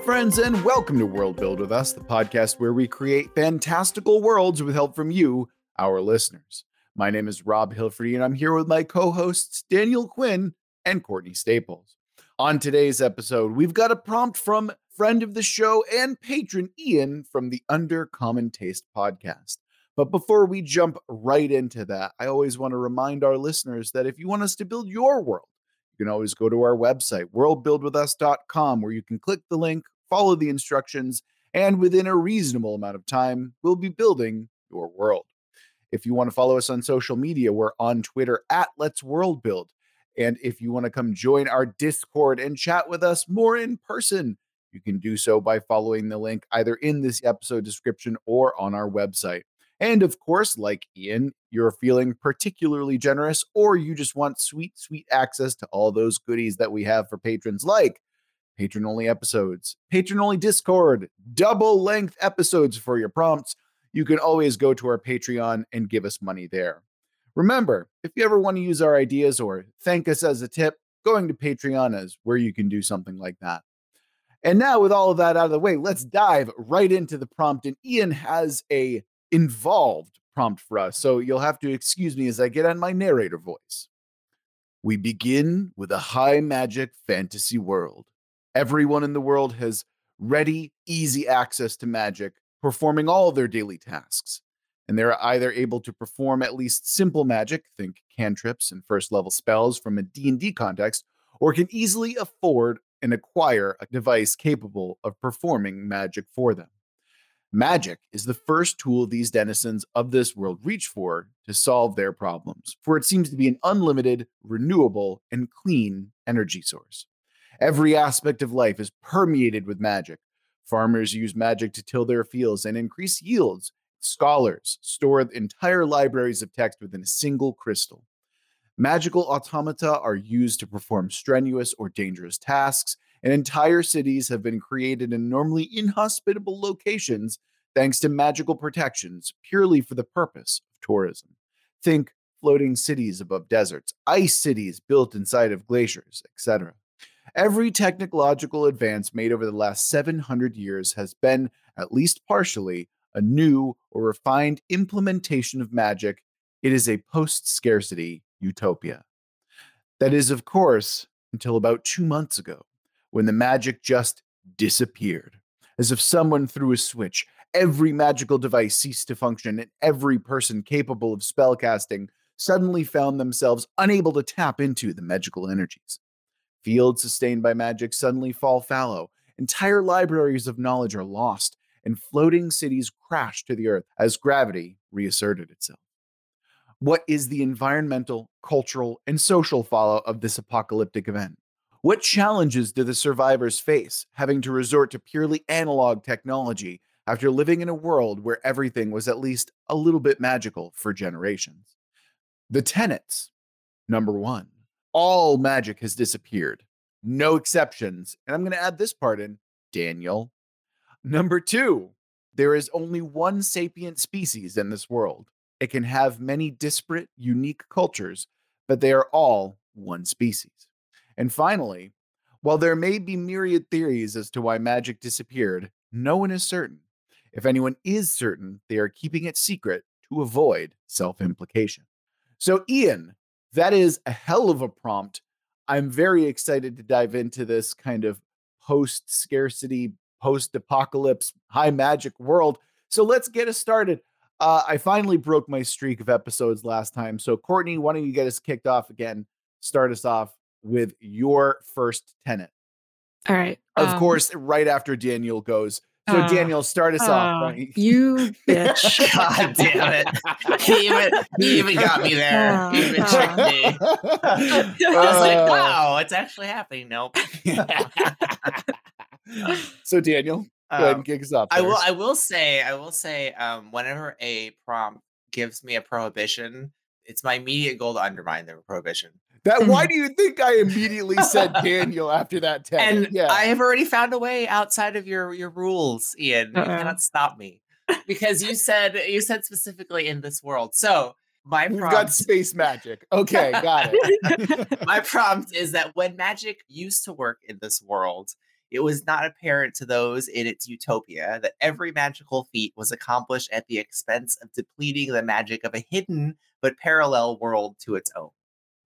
friends, and welcome to World Build with Us, the podcast where we create fantastical worlds with help from you, our listeners. My name is Rob Hilferty, and I'm here with my co hosts, Daniel Quinn and Courtney Staples. On today's episode, we've got a prompt from friend of the show and patron Ian from the Undercommon Taste podcast. But before we jump right into that, I always want to remind our listeners that if you want us to build your world, you can always go to our website, worldbuildwithus.com, where you can click the link, follow the instructions, and within a reasonable amount of time, we'll be building your world. If you want to follow us on social media, we're on Twitter at Let's World Build. And if you want to come join our Discord and chat with us more in person, you can do so by following the link either in this episode description or on our website. And of course, like Ian, you're feeling particularly generous, or you just want sweet, sweet access to all those goodies that we have for patrons, like patron only episodes, patron only Discord, double length episodes for your prompts. You can always go to our Patreon and give us money there. Remember, if you ever want to use our ideas or thank us as a tip, going to Patreon is where you can do something like that. And now, with all of that out of the way, let's dive right into the prompt. And Ian has a involved prompt for us. So you'll have to excuse me as I get on my narrator voice. We begin with a high magic fantasy world. Everyone in the world has ready, easy access to magic, performing all their daily tasks. And they're either able to perform at least simple magic, think cantrips and first level spells from a D&D context, or can easily afford and acquire a device capable of performing magic for them. Magic is the first tool these denizens of this world reach for to solve their problems, for it seems to be an unlimited, renewable, and clean energy source. Every aspect of life is permeated with magic. Farmers use magic to till their fields and increase yields. Scholars store entire libraries of text within a single crystal. Magical automata are used to perform strenuous or dangerous tasks, and entire cities have been created in normally inhospitable locations thanks to magical protections purely for the purpose of tourism. Think floating cities above deserts, ice cities built inside of glaciers, etc. Every technological advance made over the last 700 years has been, at least partially, a new or refined implementation of magic. It is a post scarcity utopia. That is, of course, until about two months ago when the magic just disappeared. As if someone threw a switch, every magical device ceased to function, and every person capable of spellcasting suddenly found themselves unable to tap into the magical energies. Fields sustained by magic suddenly fall fallow, entire libraries of knowledge are lost, and floating cities crash to the earth as gravity reasserted itself. What is the environmental, cultural, and social fallout of this apocalyptic event? What challenges do the survivors face having to resort to purely analog technology after living in a world where everything was at least a little bit magical for generations? The tenets. Number one, all magic has disappeared, no exceptions. And I'm going to add this part in Daniel. Number two, there is only one sapient species in this world. It can have many disparate, unique cultures, but they are all one species. And finally, while there may be myriad theories as to why magic disappeared, no one is certain. If anyone is certain, they are keeping it secret to avoid self implication. So, Ian, that is a hell of a prompt. I'm very excited to dive into this kind of post scarcity, post apocalypse, high magic world. So, let's get us started. Uh, I finally broke my streak of episodes last time. So, Courtney, why don't you get us kicked off again? Start us off with your first tenant. All right. Of um, course, right after Daniel goes. So uh, Daniel, start us uh, off. Right? You bitch! God damn it! He even he even got me there. he even tricked me. I was like, "Wow, it's actually happening." Nope. so Daniel, go um, ahead and kick us off. I will. I will say. I will say. Um, whenever a prompt gives me a prohibition, it's my immediate goal to undermine the prohibition. That why do you think I immediately said Daniel after that test? And yeah. I have already found a way outside of your your rules, Ian. Uh-uh. You cannot stop me. Because you said you said specifically in this world. So my We've got space magic. Okay, got it. my prompt is that when magic used to work in this world, it was not apparent to those in its utopia that every magical feat was accomplished at the expense of depleting the magic of a hidden but parallel world to its own.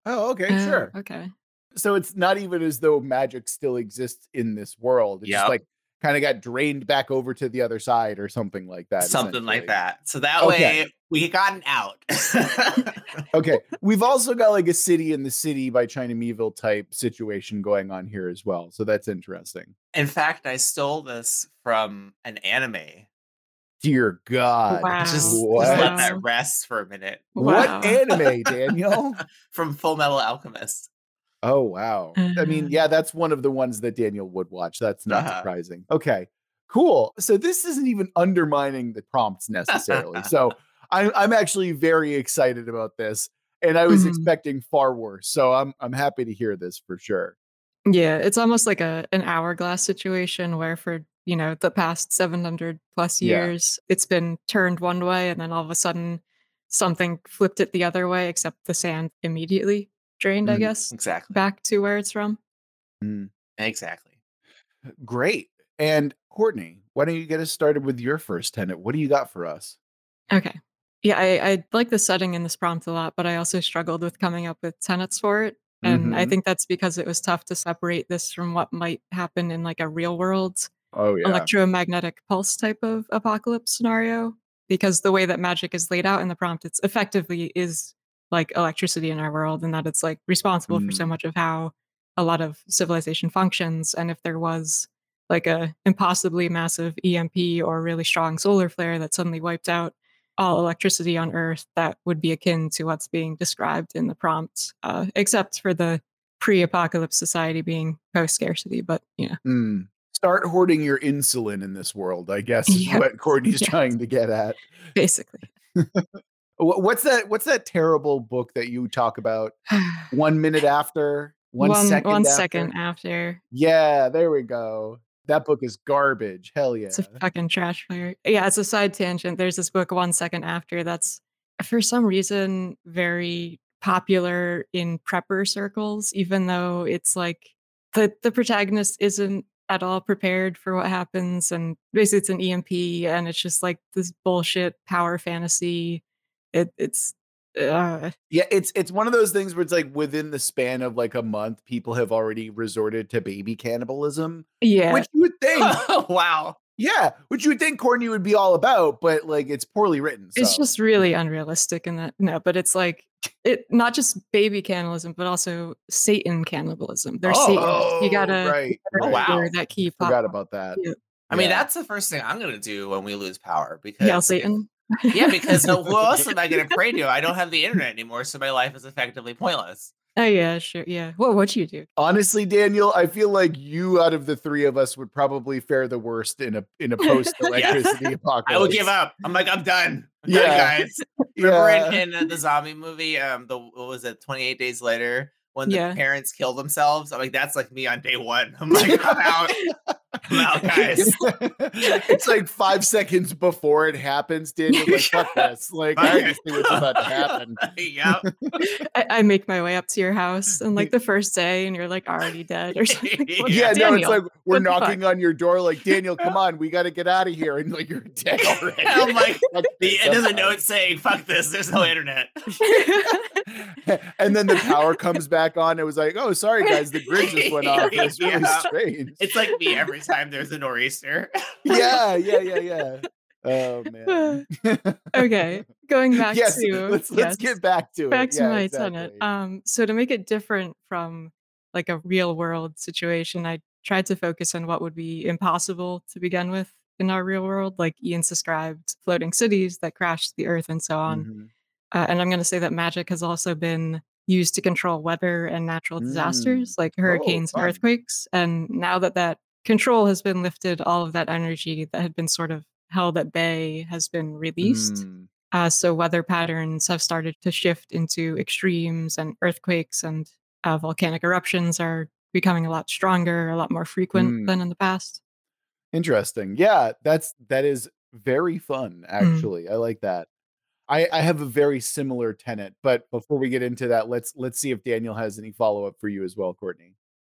Oh, okay, Oh, sure. Okay. So it's not even as though magic still exists in this world. It's just like kind of got drained back over to the other side or something like that. Something like that. So that Okay. way we got an out. Okay. We've also got like a city in the city by China Miéville type situation going on here as well. So that's interesting. in fact, I stole this from an anime. Dear God. Wow. Just, just let that rest for a minute. What anime, Daniel? From Full Metal Alchemist. Oh wow. I mean, Uh. yeah, that's one of the ones that Daniel would watch. That's not Uh-huh. surprising. Okay. Cool. So this isn't even undermining the prompts necessarily. so I'm I'm actually very excited about this. And I was Mhm. expecting far worse. So I'm I'm happy to hear this for sure. Yeah, it's almost like a an hourglass situation where for, you know, the past 700 plus Yeah. years, it's been turned one way and then all of a sudden something flipped it the other way except the sand immediately drained, I Mhm. guess, Exactly. back to where it's from. Mm, Exactly. great. And Courtney, why don't you get us started with your first tenant? What do you got for us? Okay. Yeah, I, I like the setting in this prompt a lot, but I also struggled with coming up with tenets for it. And I Mhm. think that's because it was tough to separate this from what might happen in like a real world Oh yeah. electromagnetic pulse type of apocalypse scenario. Because the way that magic is laid out in the prompt, it's effectively is like electricity in our world, and that it's like responsible for so Mm. much of how a lot of civilization functions. And if there was like a impossibly massive EMP or really strong solar flare that suddenly wiped out all electricity on Earth, that would be akin to what's being described in the prompt, uh, except for the pre-apocalypse society being post-scarcity. But you know, Mm. Start hoarding your insulin in this world, I guess is what Courtney's trying to get at. basically. Wha- What's that? What's that terrible book that you talk about? One minute after, one one second one after? second after. Yeah, there we go. That book is garbage. Hell yeah. It's a fucking trash fire. Yeah, it's a side tangent. There's this book one second after that's for some reason very popular in prepper circles, even though it's like the the protagonist isn't at all prepared for what happens and basically it's an EMP and it's just like this bullshit power fantasy. It it's uh yeah, it's it's one of those things where it's like within the span of like a month, people have already resorted to baby cannibalism, yeah. which you would think, wow. yeah, which you would think Courtney would be all about, but like it's poorly written. So. It's just really unrealistic in that no, but it's like it not just baby cannibalism, but also Satan cannibalism. They're Oh, Satanists. You gotta right. Oh, wow. that key plot Forgot about that. Yeah. I mean, Yeah. that's the first thing I'm gonna do when we lose power because Hail if- Satan. Yeah, because who else am I gonna pray to? I don't have the internet anymore, so my life is effectively pointless. oh yeah, sure, yeah. What would you do? Honestly, Daniel, I feel like you out of the three of us would probably fare the worst in a in a post electricity apocalypse. I would give up. I'm like, I'm done. I'm Yeah. done, guys. Remember Yeah. in, in uh, the zombie movie, um, the what was it, 28 days later, when the Yeah. parents kill themselves? I'm like, that's like me on day one. I'm like, I'm out. I'm guys. it's like five seconds before it happens, Daniel. Like, fuck this. Like, I just see what's about to happen. yep. I, I make my way up to your house and like the first day, and you're like already dead or something. What- Yeah, no, it's like we're what the fuck? knocking on your door, like, Daniel, come on, we got to get out of here. And like, you're dead already. I'm like, Fuck The, this, it doesn't know it's saying, fuck this, there's no internet. and then the power comes back on. It was like, oh, sorry, guys, the grid just went off. It's really Yeah. strange. It's like me every time there's a nor'easter. yeah, yeah, yeah, yeah. Oh man. okay, going back yes, to let's let's get back to back it. to Yeah, my exactly. tenant. Um, so to make it different from like a real world situation, I tried to focus on what would be impossible to begin with in our real world, like Ian's described floating cities that crashed the earth and so on. Mhm. Uh, and I'm going to say that magic has also been used to control weather and natural disasters like hurricanes and earthquakes. And now that that control has been lifted, all of that energy that had been sort of held at bay has been released. Mm. Uh, so weather patterns have started to shift into extremes, and earthquakes and uh, volcanic eruptions are becoming a lot stronger, a lot more frequent Mm. than in the past. Interesting. Yeah, that's that is very fun. Actually, I like that. I I have a very similar tenant, but before we get into that, let's let's see if Daniel has any follow up for you as well, Courtney.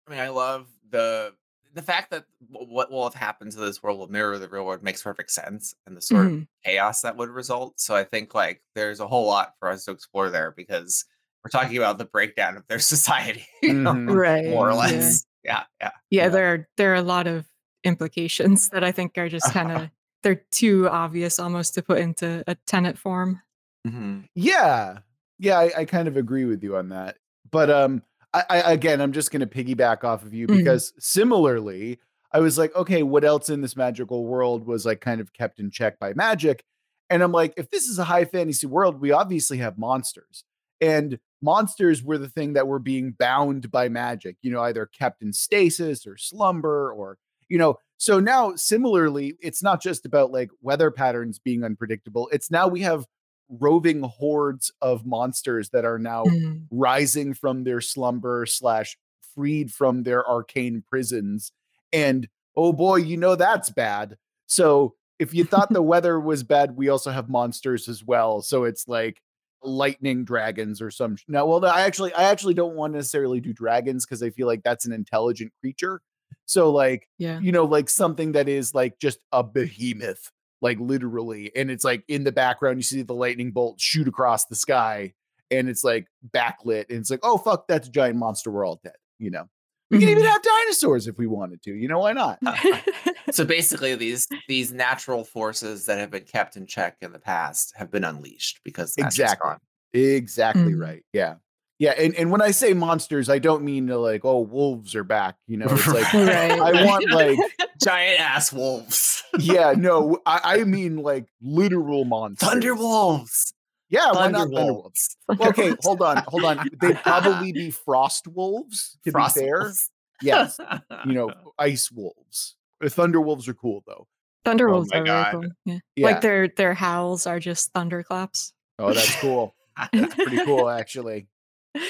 I mean, I love the the fact that what will have happened to this world will mirror the real world makes perfect sense and the sort of Mhm. chaos that would result. So I think like there's a whole lot for us to explore there because we're talking about the breakdown of their society, you know, Mhm. Right. more or less. Yeah, yeah. Yeah, Yeah. there are there are a lot of implications that I think are just kind of they're too obvious almost to put into a tenant form. Mhm. Yeah, yeah, I, I kind of agree with you on that. But um, I, I again, I'm just going to piggyback off of you Mhm. because similarly, I was like, okay, what else in this magical world was like kind of kept in check by magic? And I'm like, if this is a high fantasy world, we obviously have monsters, and monsters were the thing that were being bound by magic. You know, either kept in stasis or slumber, or you know. So now, similarly, it's not just about like weather patterns being unpredictable. It's now we have roving hordes of monsters that are now Mhm. rising from their slumber slash freed from their arcane prisons and oh boy you know that's bad so if you thought the weather was bad we also have monsters as well so it's like lightning dragons or some sh- no well i actually i actually don't want to necessarily do dragons because i feel like that's an intelligent creature so like Yeah. you know, like something that is like just a behemoth, like literally. And it's like in the background, you see the lightning bolt shoot across the sky and it's like backlit. And it's like, oh, fuck, that's a giant monster. We're all dead. You know, we can even mm-hmm. have dinosaurs if we wanted to. You know, why not? Uh, uh, so basically, these these natural forces that have been kept in check in the past have been unleashed because magic's Exactly. gone. Exactly Mhm. right. Yeah. Yeah. And, and when I say monsters, I don't mean to like, oh, wolves are back. You know, it's like, Right. I want like, giant ass wolves, yeah, no, I, I mean like literal monsters. thunder wolves, Yeah. Why thunder not thunder wolves? wolves, Well, okay, hold on, hold on. They'd probably be frost wolves, to frost be fair. wolves. Yes, you know, ice wolves. Uh, thunder wolves are cool though. Oh thunderwolves my are God. really cool. Yeah. Yeah. Like their their howls are just thunderclaps. Oh, that's cool. That's pretty cool, actually.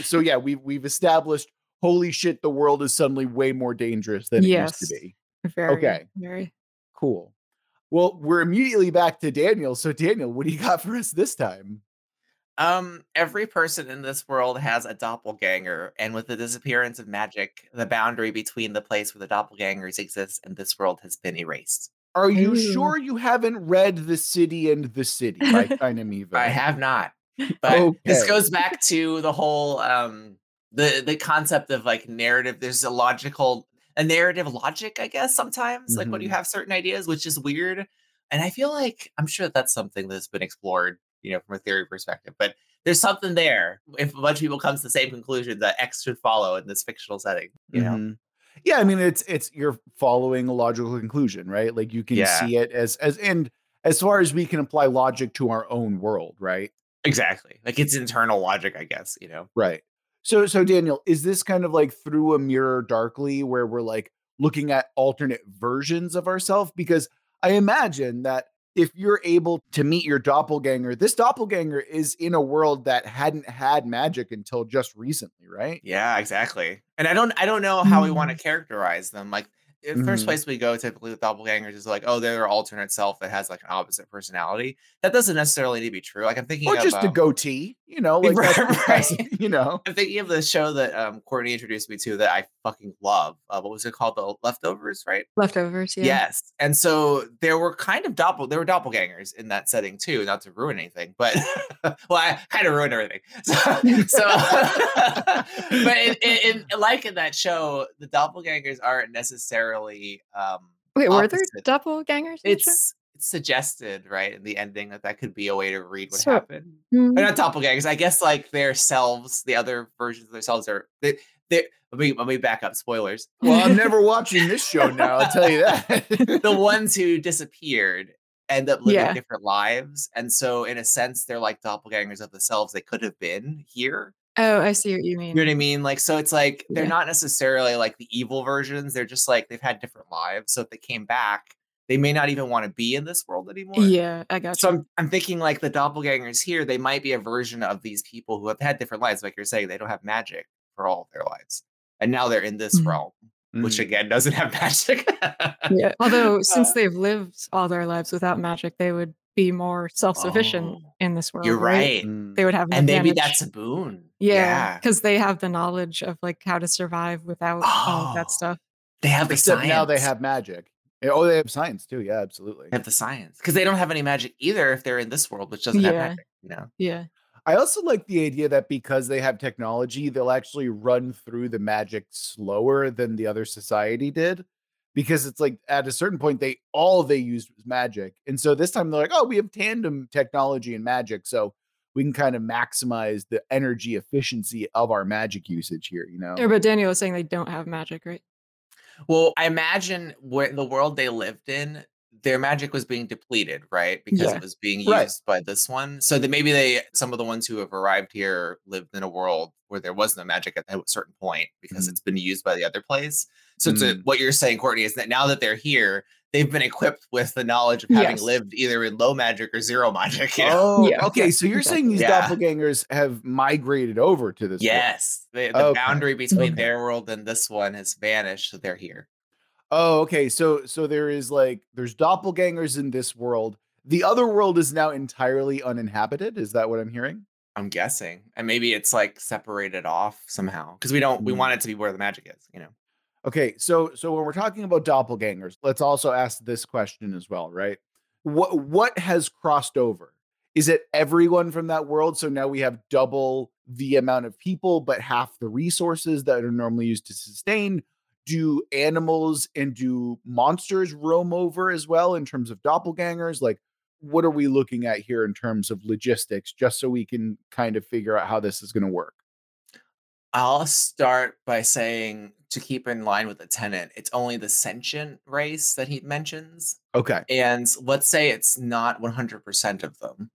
So yeah, we've we've established. Holy shit, the world is suddenly way more dangerous than it used to Yes. be. Very Okay. very Cool. Well, we're immediately back to Daniel. So Daniel, what do you got for us this time? Um, every person in this world has a doppelganger, and with the disappearance of magic, the boundary between the place where the doppelgangers exist and this world has been erased. Are you Ooh. sure you haven't read The City and the City by China Miéville? I have not. But this goes back to the whole um the the concept of like narrative. There's a logical a narrative logic, I guess, sometimes, like when you Mhm. have certain ideas, which is weird. And I feel like I'm sure that that's something that's been explored, you know, from a theory perspective. But there's something there. If a bunch of people come to the same conclusion that X should follow in this fictional setting, you know. Mhm. Yeah, I mean it's it's you're following a logical conclusion, right? Like you can Yeah. see it as as and as far as we can apply logic to our own world, right? Exactly. Like it's internal logic, I guess, you know. Right. So so Daniel, is this kind of like through a mirror darkly where we're like looking at alternate versions of ourselves because I imagine that if you're able to meet your doppelganger, this doppelganger is in a world that hadn't had magic until just recently, right? Yeah, exactly. And I don't I don't know how we want to Mm. characterize them. Like the first Mhm. place we go typically with doppelgangers is like, oh, they're an alternate self that has like an opposite personality. That doesn't necessarily need to be true. Like I'm thinking Or of just a um, goatee, you know, like Right, that's, that's- right. you know. I'm thinking of the show that um Courtney introduced me to that I fucking love. Uh, what was it called? The Leftovers, right? leftovers. Yeah. Yes. And so there were kind of doppel there were doppelgangers in that setting too, not to ruin anything, but well, I kind of ruined everything. So, so but in, in, in like in that show, the doppelgangers aren't necessarily um Wait, were there doppelgangers? in the show? it's it's suggested, right, in the ending that that could be a way to read what So- happened. Mm. They're not doppelgangers. I guess like their selves, the other versions of themselves are they they let me let me back up. Spoilers. Well, I'm never watching this show now, I'll tell you that. the ones who disappeared end up living Yeah. different lives. And so in a sense, they're like doppelgangers of the selves they could have been here. Oh, I see what you mean. You mean. know what I mean? Like, so it's like they're Yeah. not necessarily like the evil versions. They're just like they've had different lives. So if they came back, they may not even want to be in this world anymore. Yeah, I got So you. I'm, I'm thinking like the doppelgangers here, they might be a version of these people who have had different lives. Like you're saying, they don't have magic for all of their lives. And now they're in this Mhm. realm, which Mm. again doesn't have magic. Yeah. Although since they've lived all their lives without magic, they would be more self-sufficient Oh, in this world. You're right. Mm. They would have an And maybe that's a boon. yeah, because they have the knowledge of like how to survive without all of Oh. that stuff. They have the Except science. now they have magic. Yeah, Oh, they have science too. Yeah, absolutely. They have the science because they don't have any magic either if they're in this world, which doesn't have Yeah. magic. You know. Yeah. I also like the idea that because they have technology, they'll actually run through the magic slower than the other society did. Because it's like at a certain point, they all they used was magic. And so this time they're like, oh, we have tandem technology and magic. So we can kind of maximize the energy efficiency of our magic usage here, you know? Yeah, but Daniel was saying they don't have magic, right? Well, I imagine where the world they lived in, their magic was being depleted, right? Because Yeah. it was being used Right. by this one. So that maybe they, some of the ones who have arrived here, lived in a world where there was no magic at a certain point because Mhm. it's been used by the other place. So Mm. what you're saying, Courtney, is that now that they're here, they've been equipped with the knowledge of having Yes. lived either in low magic or zero magic. You know? Oh, Yeah, okay. so you're saying these exactly. doppelgangers have migrated over to this world. Yes, the, the Okay, boundary between okay. their world and this one has vanished. So they're here. Oh, okay. So so there is like there's doppelgangers in this world. The other world is now entirely uninhabited. Is that what I'm hearing? I'm guessing, and maybe it's like separated off somehow because we don't. We Mm. want it to be where the magic is. You know. Okay, so so when we're talking about doppelgangers, let's also ask this question as well, right? What what has crossed over? Is it everyone from that world? So now we have double the amount of people, but half the resources that are normally used to sustain. Do animals and do monsters roam over as well in terms of doppelgangers? Like, what are we looking at here in terms of logistics, just so we can kind of figure out how this is going to work? I'll start by saying to keep in line with the tenant, it's only the sentient race that he mentions, Okay, and let's say it's not 100% of them.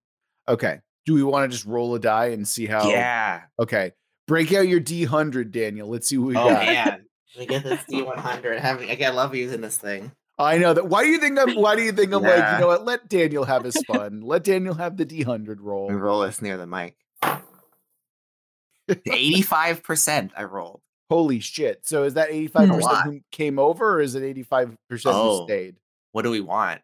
okay. Do we want to just roll a die and see how? Yeah. Okay. Break out your D hundred, Daniel. Let's see what we Oh got. man. Me get this D100. Having again, I love using this thing. I know that. Why do you think I'm? Why do you think I'm like? You know what? Let Daniel have his fun. Let Daniel have the D hundred roll. Me roll this near the mic. 85% I rolled. Holy shit! So is that 85% who came over, or is it eighty five percent who Oh. stayed? What do we want?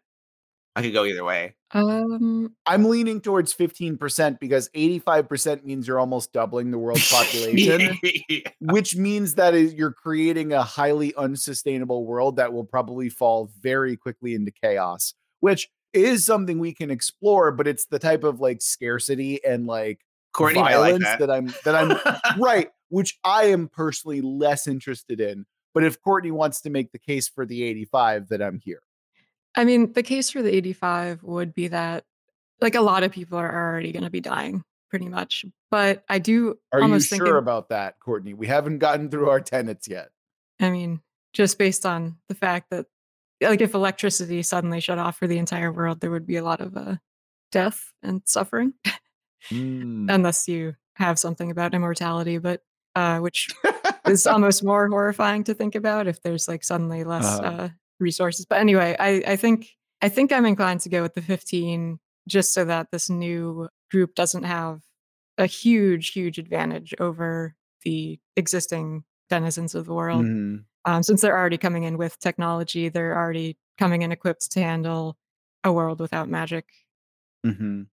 I could go either way. Um, I'm leaning towards fifteen percent because eighty five percent means you're almost doubling the world's population. which means that is- you're creating a highly unsustainable world that will probably fall very quickly into chaos, which is something we can explore, but it's the type of like scarcity and like Courtney might like that. that. I'm that I'm right, which I am personally less interested in. But if Courtney wants to make the case for the 85, that I'm here. I mean, the case for the 85 would be that like a lot of people are already going to be dying pretty much. But I do Are you almost sure thinking, about that, Courtney? We haven't gotten through our tenets yet. I mean, just based on the fact that like if electricity suddenly shut off for the entire world, there would be a lot of uh, death and suffering Hmm. unless you have something about immortality, but uh, which is almost more horrifying to think about if there's like suddenly less Uh-huh. uh, resources. But anyway, I, I think I think I'm inclined to go with the 15 just so that this new group doesn't have a huge, huge advantage over the existing denizens of the world. Mhm. Um, since they're already coming in with technology, they're already coming in equipped to handle a world without magic. hmm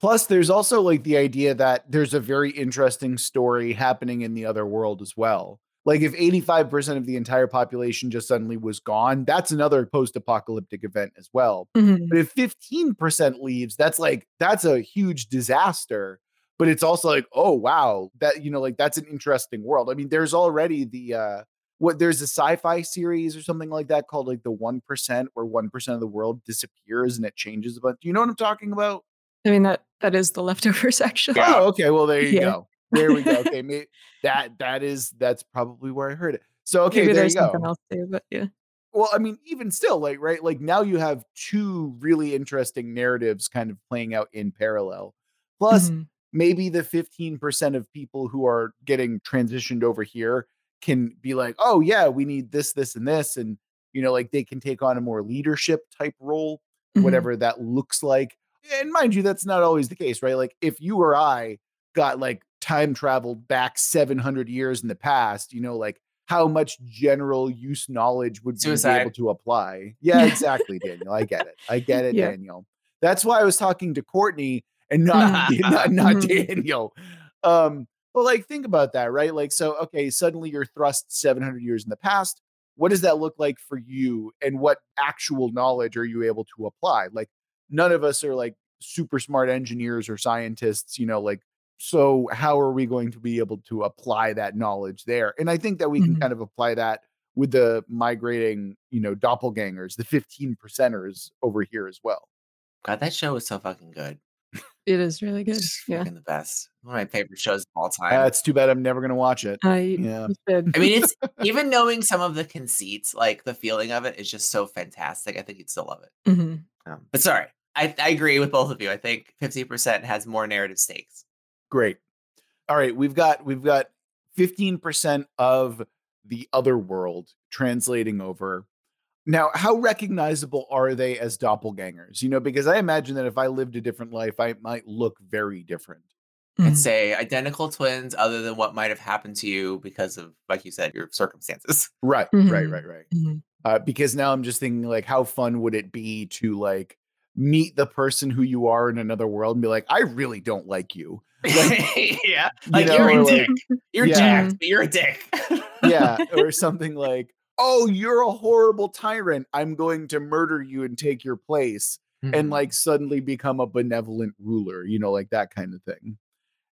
Plus, there's also like the idea that there's a very interesting story happening in the other world as well. Like, if 85% of the entire population just suddenly was gone, that's another post apocalyptic event as well. Mhm. But if 15% leaves, that's like, that's a huge disaster. But it's also like, oh, wow, that, you know, like that's an interesting world. I mean, there's already the, uh, what there's a sci-fi series or something like that called like the 1% where 1% of the world disappears and it changes a bunch. Do you know what I'm talking about? I mean that that is the leftovers actually. Oh, okay. Well, there you Yeah. go. There we go. Okay, may, that that is that's probably where I heard it. So okay, Maybe there there's you go. something else too, but yeah. Well, I mean, even still, like right, like now you have two really interesting narratives kind of playing out in parallel. Plus, Mhm. maybe the fifteen percent of people who are getting transitioned over here can be like, oh yeah, we need this, this, and this, and you know, like they can take on a more leadership type role Mhm. whatever that looks like. And mind you, that's not always the case, right? Like if you or I got like time traveled back 700 years in the past, you know, like how much general use knowledge would we be able to apply? Yeah, exactly, Daniel. I get it. I get it, Yeah. Daniel. That's why I was talking to Courtney and not not, not Mhm. Daniel. Um, but like think about that, right? Like, so okay, suddenly you're thrust 700 years in the past. what does that look like for you and what actual knowledge are you able to apply like none of us are like super smart engineers or scientists you know like so how are we going to be able to apply that knowledge there and i think that we can Mhm. kind of apply that with the migrating you know doppelgangers the 15 percenters over here as well God, that show was so fucking good. It is really good. It's Yeah. freaking the best. One of my favorite shows of all time. uh, it's too bad i'm never going to watch it I yeah should. I mean, it's even knowing some of the conceits, like the feeling of it, is just so fantastic. I think you'd still love it. Mhm. Um, but sorry, I, I agree with both of you. I think fifty percent has more narrative stakes. Great. All right, we've got we've got 15% of the other world translating over. Now, how recognizable are they as doppelgangers? You know, because I imagine that if I lived a different life, I might look very different. I'd Mhm. say identical twins, other than what might have happened to you because of, like you said, your circumstances. Right, right, Mhm. right, right. Mhm. Uh, because now I'm just thinking, like, how fun would it be to like meet the person who you are in another world and be like, I really don't like you. yeah, You like you are a like- dick. You're Yeah. jacked, but you're a dick. yeah, or something like, "Oh, you're a horrible tyrant. I'm going to murder you and take your place." Mm-hmm. And like suddenly become a benevolent ruler, you know, like that kind of thing.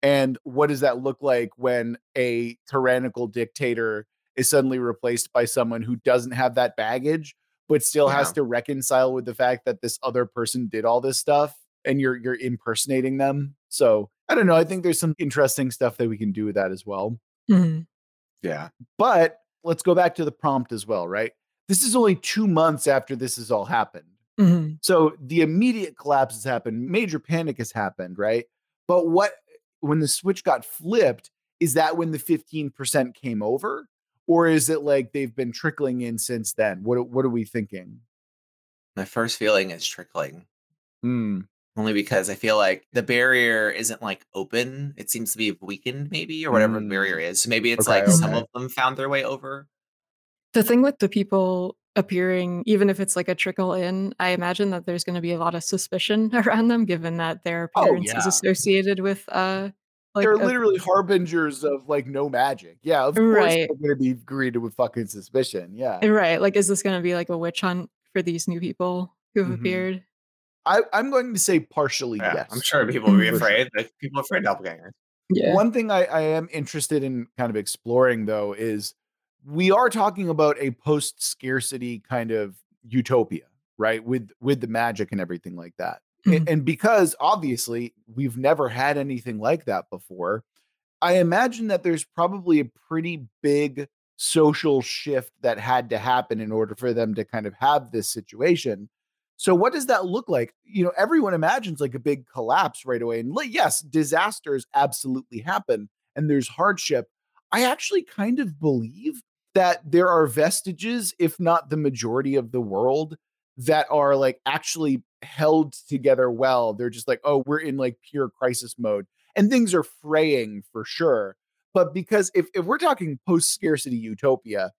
And what does that look like when a tyrannical dictator is suddenly replaced by someone who doesn't have that baggage but still has to reconcile with the fact that this other person did all this stuff and you're you're impersonating them. So, I don't know, I think there's some interesting stuff that we can do with that as well. Mhm. yeah, But let's go back to the prompt as well, right? This is only two months after this has all happened. Mhm. So the immediate collapse has happened, major panic has happened, right? But what when the switch got flipped, is that when the 15% came over? Or is it like they've been trickling in since then? What what are we thinking? my first feeling is trickling. Hmm. only because I feel like the barrier isn't like open. It seems to be weakened, maybe, or whatever the barrier is. So maybe it's Okay, like some of them found their way over. The thing with the people appearing, even if it's like a trickle in, I imagine that there's going to be a lot of suspicion around them, given that their Oh, appearance yeah. is associated with uh, like They're a- literally harbingers of like no magic. Yeah, of course Right. they're gonna be greeted with fucking suspicion. Yeah. right. Like, is this going to be like a witch hunt for these new people who have Mhm. appeared? I, I'm going to say partially Yeah, yes. I'm sure people will be afraid. Like people are afraid of doppelgangers. Yeah. One thing I, I am interested in kind of exploring though is we are talking about a post scarcity kind of utopia, right? With with the magic and everything like that. Mhm. And because obviously we've never had anything like that before, I imagine that there's probably a pretty big social shift that had to happen in order for them to kind of have this situation. So what does that look like? You know, everyone imagines like a big collapse right away. And yes, disasters absolutely happen and there's hardship. I actually kind of believe that there are vestiges, if not the majority of the world, that are like actually held together well. They're just like, oh, we're in like pure crisis mode and things are fraying for sure. But because if, if we're talking post scarcity utopia,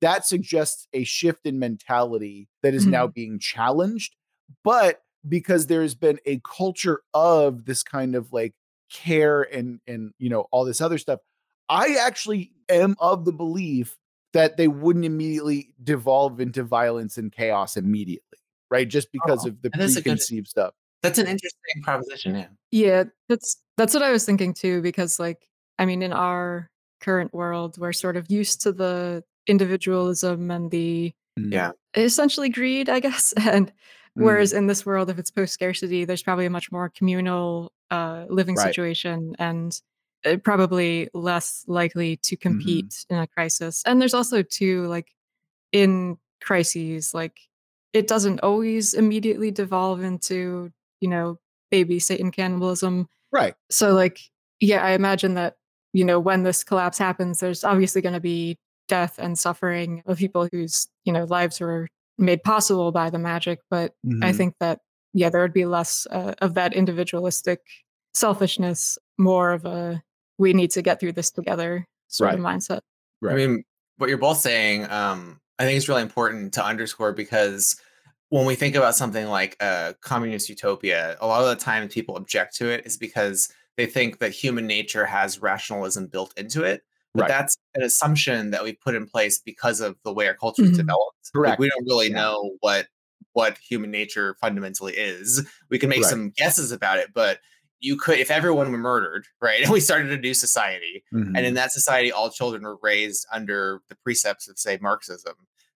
that suggests a shift in mentality that is now mm-hmm. being challenged. But because there's been a culture of this kind of like care and and you know all this other stuff, I actually am of the belief that they wouldn't immediately devolve into violence and chaos immediately, right? Just because Oh, of the that is good- preconceived stuff. That's an interesting proposition. Yeah. Yeah, that's that's what I was thinking too, because like I mean, in our current world, we're sort of used to the individualism and the Yeah. essentially greed, I guess. And whereas in this world, if it's post scarcity, there's probably a much more communal uh, living Right. situation and uh, probably less likely to compete in a crisis. And there's also too like in crises, like it doesn't always immediately devolve into you know baby Satan cannibalism. Right. So like yeah, I imagine that you know when this collapse happens, there's obviously going to be death and suffering of people whose you know lives were made possible by the magic. But I Mhm. think that yeah, there would be less uh, of that individualistic selfishness, more of a we need to get through this together sort of mindset. Right. I mean, what you're both saying, um, I think it's really important to underscore because when we think about something like a communist utopia, a lot of the time people object to it is because they think that human nature has rationalism built into it. But Right. that's an assumption that we put in place because of the way our culture is Mhm. developed. Like, Correct. we don't really Yeah. know what what human nature fundamentally is. We can make Right. some guesses about it, but you could if everyone were murdered, right? And we started a new society, Mhm. and in that society all children were raised under the precepts of say marxism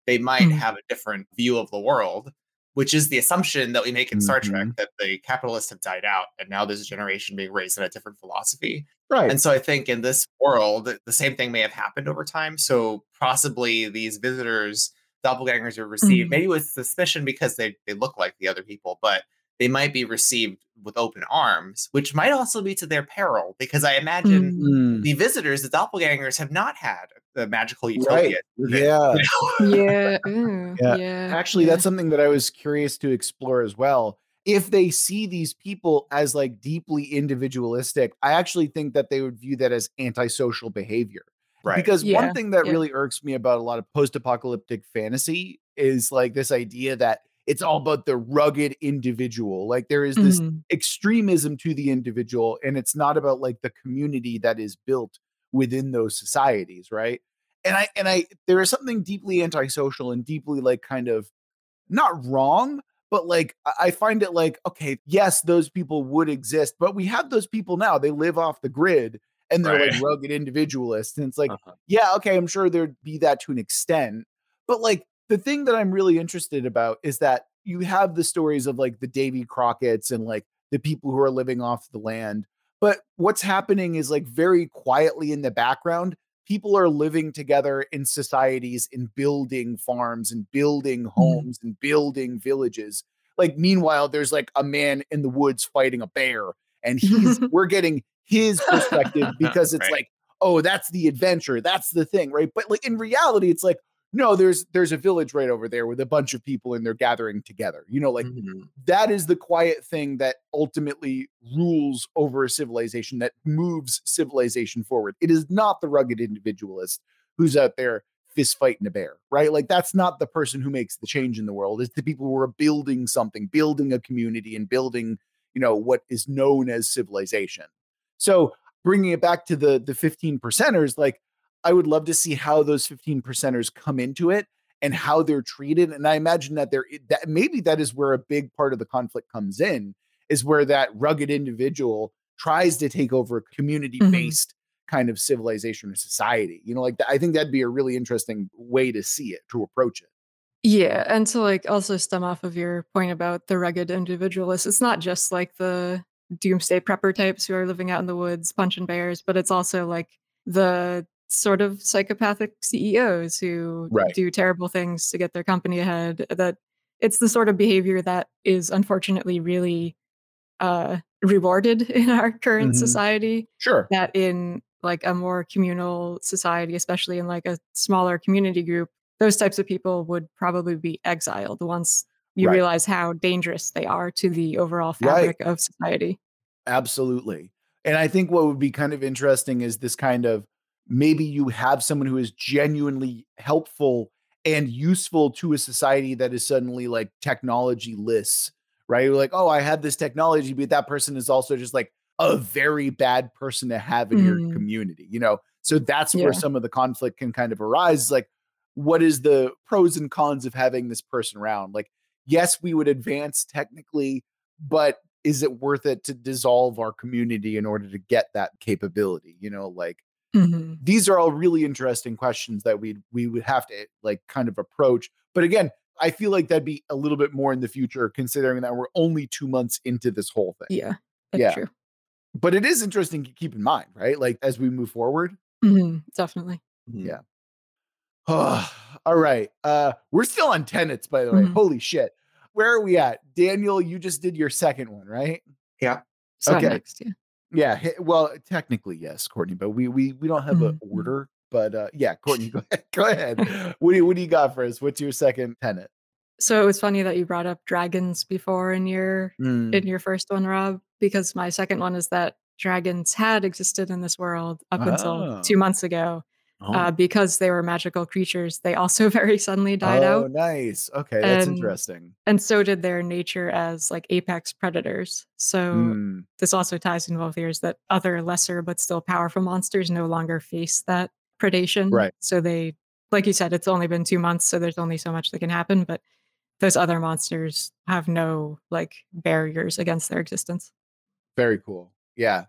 they might Mhm. have a different view of the world which is the assumption that we make in star trek Mhm. that the capitalists have died out and now there's a generation being raised in a different philosophy right. and so i think in this world the same thing may have happened over time so possibly these visitors doppelgangers are received Mhm. maybe with suspicion because they, they look like the other people but they might be received with open arms which might also be to their peril because i imagine Mm. Mm. the visitors, the doppelgangers, have not had the magical utopia. Right. to live in, Yeah. yeah, ooh, Yeah. yeah. Actually, yeah. that's something that I was curious to explore as well. If they see these people as like deeply individualistic, I actually think that they would view that as antisocial behavior. right. Because one thing that yeah. really irks me about a lot of post apocalyptic fantasy is like this idea that it's all about the rugged individual. Like there is this Mhm. extremism to the individual, and it's not about like the community that is built within those societies, right? And I and I there is something deeply antisocial and deeply like kind of not wrong, but like I find it like, okay, yes, those people would exist, but we have those people now. They live off the grid and they're like rugged individualists. And it's like, Uh-huh. yeah, okay, I'm sure there'd be that to an extent. But like the thing that I'm really interested about is that you have the stories of like the Davy Crockett's and like the people who are living off the land. But what's happening is like very quietly in the background, people are living together in societies and building farms and building mm-hmm. homes and building villages. Like meanwhile, there's like a man in the woods fighting a bear, and he's we're getting his perspective because it's Right. like, oh, that's the adventure, that's the thing, right? But like in reality, it's like, no, there's there's a village right over there with a bunch of people and they're gathering together. You know, like Mhm. that is the quiet thing that ultimately rules over a civilization that moves civilization forward. It is not the rugged individualist who's out there fist fighting a bear, right? Like that's not the person who makes the change in the world. It's the people who are building something, building a community and building, you know, what is known as civilization. So bringing it back to the the 15 percenters, like I would love to see how those 15 percenters come into it and how they're treated. And I imagine that there that maybe that is where a big part of the conflict comes in, is where that rugged individual tries to take over a mm-hmm. community-based kind of civilization or society. You know, like I think that'd be a really interesting way to see it, to approach it. Yeah, and to like also stem off of your point about the rugged individualist, it's not just like the doomsday prepper types who are living out in the woods punching bears, but it's also like the sort of psychopathic CEOs who Right. do terrible things to get their company ahead. That it's the sort of behavior that is unfortunately really uh rewarded in our current Mhm. society Sure. that in like a more communal society, especially in like a smaller community group, those types of people would probably be exiled once you Right. realize how dangerous they are to the overall Right. fabric of society. Absolutely. And I think what would be kind of interesting is this kind of maybe you have someone who is genuinely helpful and useful to a society that is suddenly like technology lists, right? You're like, oh, I have this technology, but that person is also just like a very bad person to have in your Mhm. community, you know? So that's Yeah. where some of the conflict can kind of arise. Is like, what is the pros and cons of having this person around? Like, yes, we would advance technically, but is it worth it to dissolve our community in order to get that capability? You know, like Mhm. these are all really interesting questions that we we would have to like kind of approach. But again, I feel like that'd be a little bit more in the future, considering that we're only two months into this whole thing. Yeah, that's Yeah. true. But it is interesting to keep in mind, right? Like as we move forward. Mhm, Definitely. Mhm. Yeah. all right. Uh we're still on tenets, by the way. Mhm. Holy shit. Where are we at? Daniel, you just did your second one, right? Yeah. So Okay. next, yeah. Yeah, well, technically yes, Courtney, but we we we don't have an Mhm, mhm. order. But uh yeah, Courtney, go ahead. Go ahead. What do you what do you got for us? What's your second tenet? So it was funny that you brought up dragons before in your Mm, in your first one, Rob, because my second one is that dragons had existed in this world up Oh. until two months ago. Oh, Uh, because they were magical creatures, they also very suddenly died oh, out. nice. Okay, that's And- interesting. And so did their nature as like apex predators. So Mm, this also ties in both ears that other lesser but still powerful monsters no longer face that predation. Right. So they, like you said, it's only been two months, so there's only so much that can happen. But those other monsters have no like barriers against their existence. Very cool. Yeah.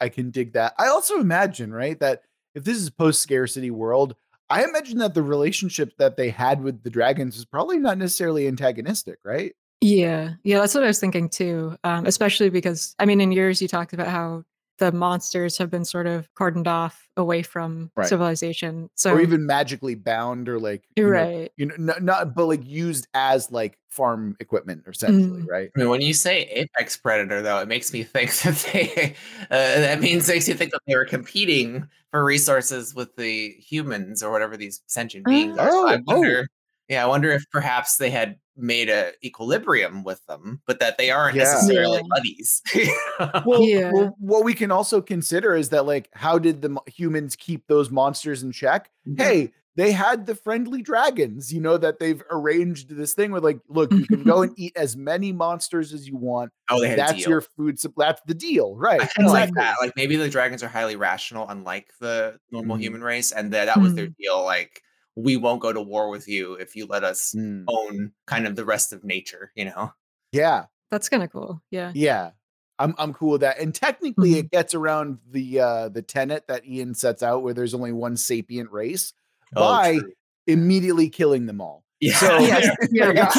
I can dig that. I also imagine, right, that if this is post scarcity world, I imagine that the relationship that they had with the dragons is probably not necessarily antagonistic, right? Yeah, yeah, that's what I was thinking too. Um, especially because I mean, in yours you talked about how the monsters have been sort of cordoned off away from Right. civilization. So or even magically bound or like you know, right, you know not, not but like used as like farm equipment essentially Mm. right I mean, when you say apex predator, though, it makes me think that they uh, that means makes you think that they were competing for resources with the humans or whatever these sentient beings are. So I Oh, oh. wonder, yeah, I wonder if perhaps they had made a equilibrium with them, but that they aren't Yeah. necessarily Yeah. buddies. well, Yeah. well what we can also consider is that like how did the mo- humans keep those monsters in check hey they had the friendly dragons you know that they've arranged this thing with like look you can go and eat as many monsters as you want oh, they had a that's deal. your food sup- that's the deal right I kind of like that. Like maybe the dragons are highly rational, unlike the normal Mhm. human race, and that that was their Mm. deal. Like we won't go to war with you if you let us Mm. own kind of the rest of nature. You know. yeah that's kind of cool. Yeah, Yeah. I'm I'm cool with that. And technically Mhm. it gets around the uh the tenet that Ian sets out where there's only one sapient race by Oh, true. immediately killing them all. Yeah. So Yes, yeah.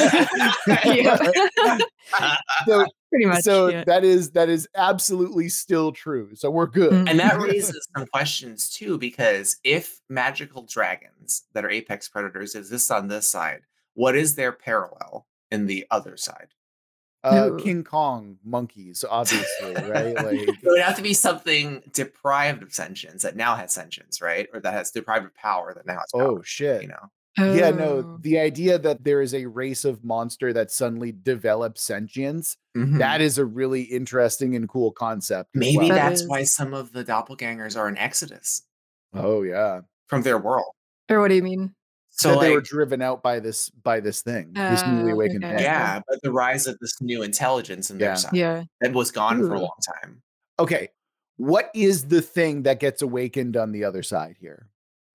yeah. so, pretty much. so yeah. that is that is absolutely still true. So we're good. Mm. and that raises some questions too, because if magical dragons that are apex predators exist on this side, what is their parallel in the other side? Uh King Kong monkeys, obviously, right? Like It would have to be something deprived of sentience that now has sentience, right? Or that has deprived of power that now has power. oh shit. you know. Yeah, no, Oh. the idea that there is a race of monster that suddenly develops sentience, Mhm. that is a really interesting and cool concept. Maybe well. That that's why some of the doppelgangers are in Exodus Oh yeah. from their world. Or what do you mean? So that they were driven out by this by this thing, this newly Oh, awakened okay. thing. yeah, but the rise of this new intelligence in Yeah. their side Yeah. that was gone for a long time. Okay. What is the thing that gets awakened on the other side here?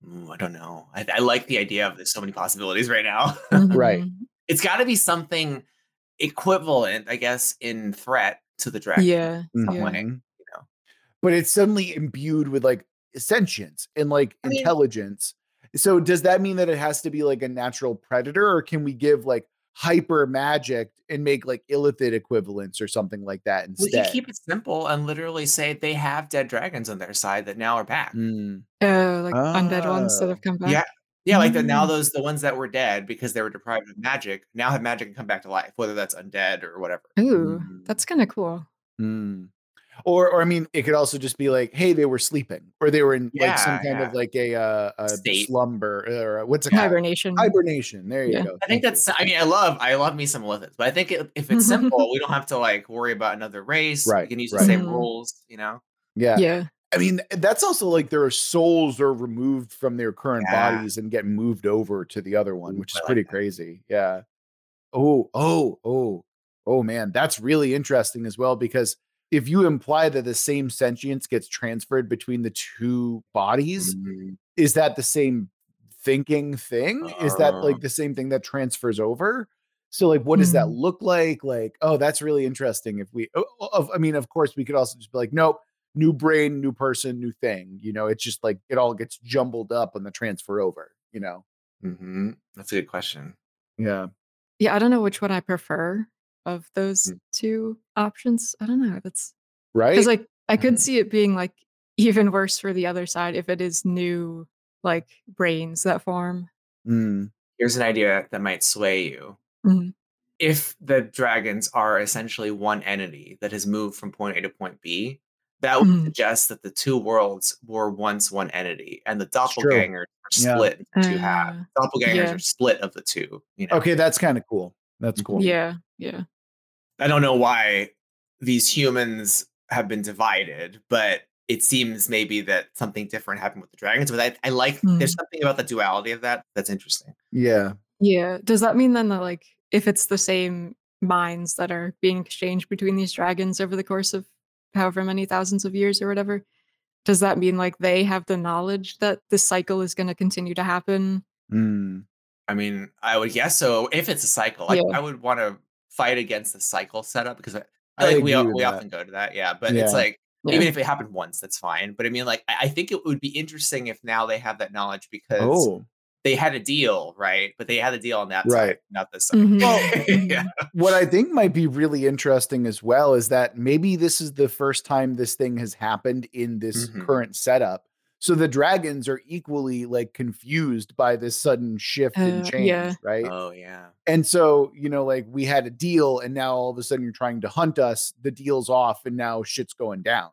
Ooh, I don't know. I, I like the idea of there's so many possibilities right now. Right. Mhm. it's got to be something equivalent, I guess, in threat to the dragon. Yeah. some yeah. way. Mhm. know. But it's suddenly imbued with like sentience and like I mean- intelligence. So does that mean that it has to be like a natural predator, or can we give like hyper magic and make like illithid equivalents or something like that We instead? can keep it simple and literally say they have dead dragons on their side that now are back. Mm, Oh, like undead ones that Oh. have come back. Yeah. Yeah, like the, now Mm. those the ones that were dead because they were deprived of magic now have magic and come back to life, whether that's undead or whatever. Ooh, Mm. that's kind of cool. mm. Or, or I mean, it could also just be like, hey, they were sleeping, or they were in like some Yeah, kind yeah. of like a, uh, a slumber, or a- what's it called? Hibernation. Hibernation. There you Yeah. go. I think Thank you. that's. I mean, I love. I love me some Lithis, but I think it, if it's simple, we don't have to like worry about another race. Right, We can use right. the same Mhm. rules. You know. yeah. yeah. I mean, that's also like their souls are removed from their current Yeah. bodies and get moved over to the other one, which is like pretty that. crazy. Yeah. Oh, oh, oh, oh, man. That's really interesting as well because if you imply that the same sentience gets transferred between the two bodies, Mhm. is that the same thinking thing? is that Uh. like the same thing that transfers over? So, like, what does that Mm. look like? Like, oh, that's really interesting. If we, oh, oh, of, I mean, of course, we could also just be like, nope, new brain, new person, new thing. You know, it's just like it all gets jumbled up on the transfer over. You know, Mhm. That's a good question. yeah, Yeah. I don't know which one I prefer of those Mm. two options. I don't know. That's right. because like I could see it being like even worse for the other side if it is new like brains that form. Mm, Here's an idea that might sway you. Mhm. If the dragons are essentially one entity that has moved from point A to point B, that would Mhm. suggest that the two worlds were once one entity, and the doppelgangers are Yeah. split into two halves. Uh, Doppelgangers yeah. are split of the two. You know. okay, that's kind of cool. That's cool. yeah. Yeah. I don't know why these humans have been divided, but it seems maybe that something different happened with the dragons. But I, I like there's Mm. something about the duality of that that's interesting. Yeah. Yeah. Does that mean then that like if it's the same minds that are being exchanged between these dragons over the course of however many thousands of years or whatever, does that mean like they have the knowledge that this cycle is going to continue to happen? Mm. I mean, I would guess so. If it's a cycle, like, Yeah. I would want to fight against the cycle setup because I, I I like we agree o- with we that. often go to that. Yeah, but Yeah. it's like Yeah. even if it happened once, that's fine. But I mean, like I, I think it would be interesting if now they have that knowledge because Oh, they had a deal, right? But they had a deal on that Right. side, not this side. Mhm. Well, yeah. what I think might be really interesting as well is that maybe this is the first time this thing has happened in this Mhm. current setup. So the dragons are equally like confused by this sudden shift and Uh, change, yeah. right? Oh yeah. And so, you know, like we had a deal and now all of a sudden you're trying to hunt us, the deal's off and now shit's going down,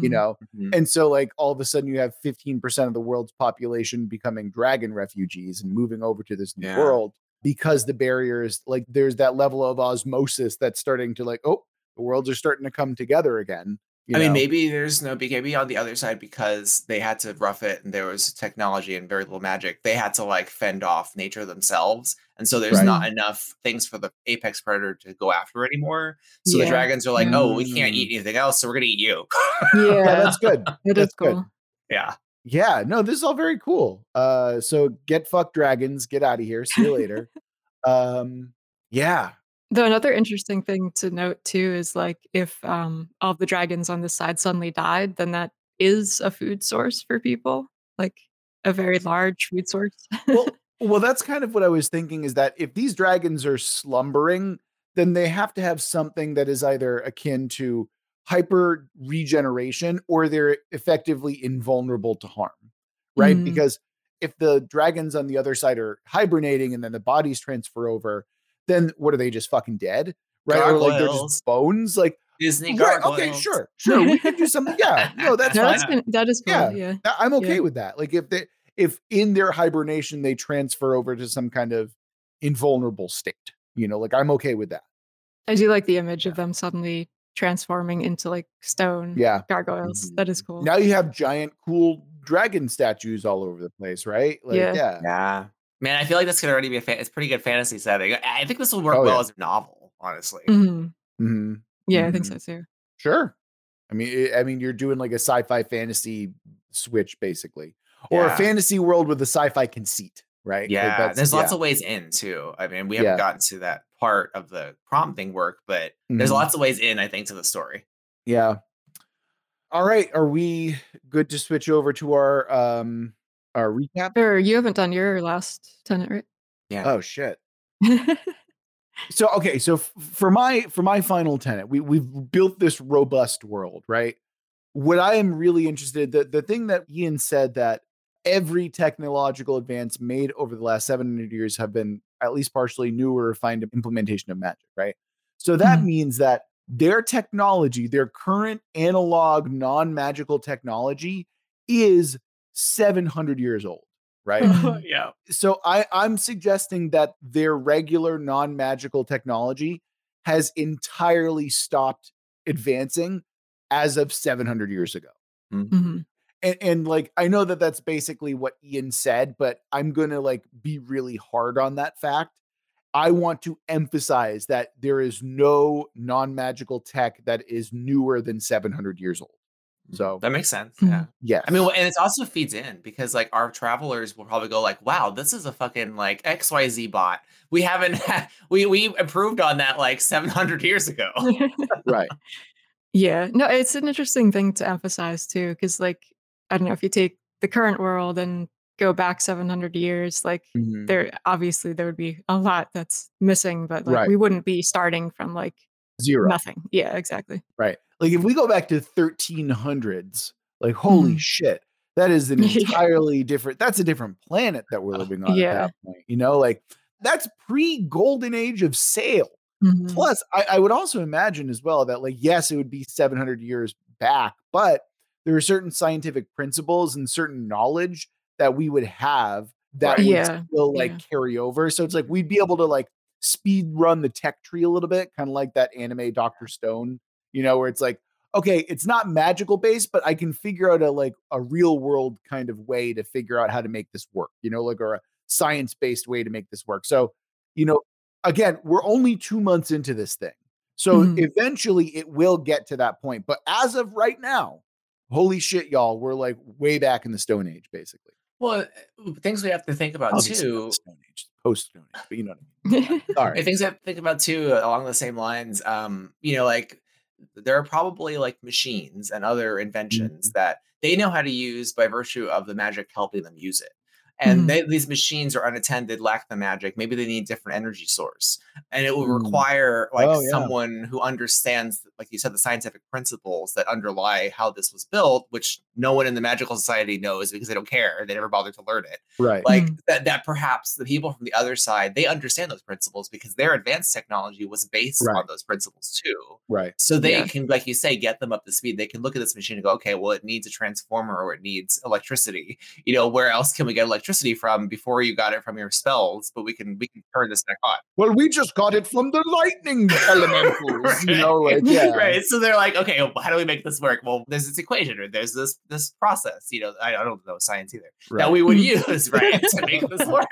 you Mhm. know? Mhm. And so, like, all of a sudden, you have 15% of the world's population becoming dragon refugees and moving over to this new Yeah. world because the barriers, like, there's that level of osmosis that's starting to, like, oh, the worlds are starting to come together again. You I mean, maybe there's no maybe on the other side because they had to rough it and there was technology and very little magic. They had to like fend off nature themselves, and so there's Right. not enough things for the apex predator to go after anymore. So the dragons are like, "Oh, we can't Mm. eat anything else, so we're gonna eat you." yeah, Yeah, that's good. that is that's good. cool. yeah. Yeah, no, this is all very cool. Uh, so get fucked dragons, get out of here. See you later. um, yeah, Though another interesting thing to note too is like if um all the dragons on this side suddenly died, then that is a food source for people, like a very large food source. well, well, that's kind of what I was thinking is that if these dragons are slumbering, then they have to have something that is either akin to hyper regeneration or they're effectively invulnerable to harm, right? Mhm. Because if the dragons on the other side are hibernating and then the bodies transfer over, then what are they just fucking dead? Right? Or like they're just bones? Like, Disney right, gargoyles. okay, sure, sure. We can do something. Yeah, no, that's no, fine. that's gonna, that is cool. Yeah. Yeah. I- I'm okay Yeah. with that. Like if they if in their hibernation they transfer over to some kind of invulnerable state, you know, like I'm okay with that. I do like the image of them suddenly transforming into like stone Yeah. gargoyles. Mhm. That is cool. Now you have giant cool dragon statues all over the place, right? Like Yeah. yeah. Yeah. Man, I feel like this could already be a fa- it's a pretty good fantasy setting. I I think this will work Oh, well yeah. as a novel, honestly. Mhm. Mhm. Yeah, I think Mhm. so too. Sure. I mean I I mean you're doing like a sci-fi fantasy switch basically. Or a fantasy world with a sci-fi conceit, right? Yeah, that's- there's lots yeah. of ways in too. I mean, we haven't Yeah. gotten to that part of the prompting work, but there's Mhm. lots of ways in, I think, to the story. Yeah. All right, are we good to switch over to our um our recap? Or you haven't done your last tenet, right? Yeah. Oh shit. So okay, so f- for my for my final tenet, we we've built this robust world, right? What I am really interested the the thing that Ian said that every technological advance made over the last 700 years have been at least partially new or refined implementation of magic, right? So that Mhm. means that their technology, their current analog non-magical technology is 700 years old, right? Yeah. so I, I'm suggesting that their regular non-magical technology has entirely stopped advancing as of 700 years ago. Mhm. And, and like I know that that's basically what Ian said, but I'm gonna like be really hard on that fact. I want to emphasize that there is no non-magical tech that is newer than 700 years old. So That makes sense. Yeah. Yeah. I mean, and it also feeds in because like our travelers will probably go like, "Wow, this is a fucking like XYZ bot. We haven't had, we we improved on that like 700 years ago." right, yeah. No, it's an interesting thing to emphasize too, because like I don't know if you take the current world and go back 700 years, like Mhm. there obviously there would be a lot that's missing, but like Right. we wouldn't be starting from like zero. nothing. Yeah, exactly. Right. Like if we go back to 1300s, like holy Mhm. shit, that is an entirely different that's a different planet that we're living on Yeah. at that point. You know, like that's pre-golden age of sail. Mhm. Plus, I, I would also imagine as well that like yes, it would be 700 years back, but there are certain scientific principles and certain knowledge that we would have that Right. would Yeah, still like yeah. carry over. So it's like we'd be able to like speed run the tech tree a little bit, kind of like that anime Doctor Stone, you know, where it's like, okay, it's not magical based, but I can figure out a like a real world kind of way to figure out how to make this work, you know, like or a science based way to make this work. So, you know, again, we're only two months into this thing. So Mhm. eventually it will get to that point. But as of right now, holy shit, y'all, we're like way back in the Stone Age, basically. Well, uh, things we have to think about Obviously too. Stone Age, post Stone Age, but you know what I mean. Sorry. things I have to think about too along the same lines. Um, you know, like there are probably like machines and other inventions mm-hmm. that they know how to use by virtue of the magic helping them use it. And Mhm. they, these machines are unattended, lack the magic. Maybe they need different energy source, and it will Mm. require like Oh, yeah. someone who understands, like you said, the scientific principles that underlie how this was built, which no one in the magical society knows because they don't care. They never bothered to learn it Right. like Mm. that that perhaps the people from the other side they understand those principles because their advanced technology was based Right. on those principles too right. so they Yeah. can like you say get them up to speed they can look at this machine and go okay well it needs a transformer or it needs electricity you know where else can we get electricity from before you got it from your spells but we can we can turn this back on Well, we just got it from the lightning elementals, you know, like yeah. right so they're like okay well, how do we make this work well there's this equation or there's this this process you know i, I don't know science either that we would Mm. use right to make this work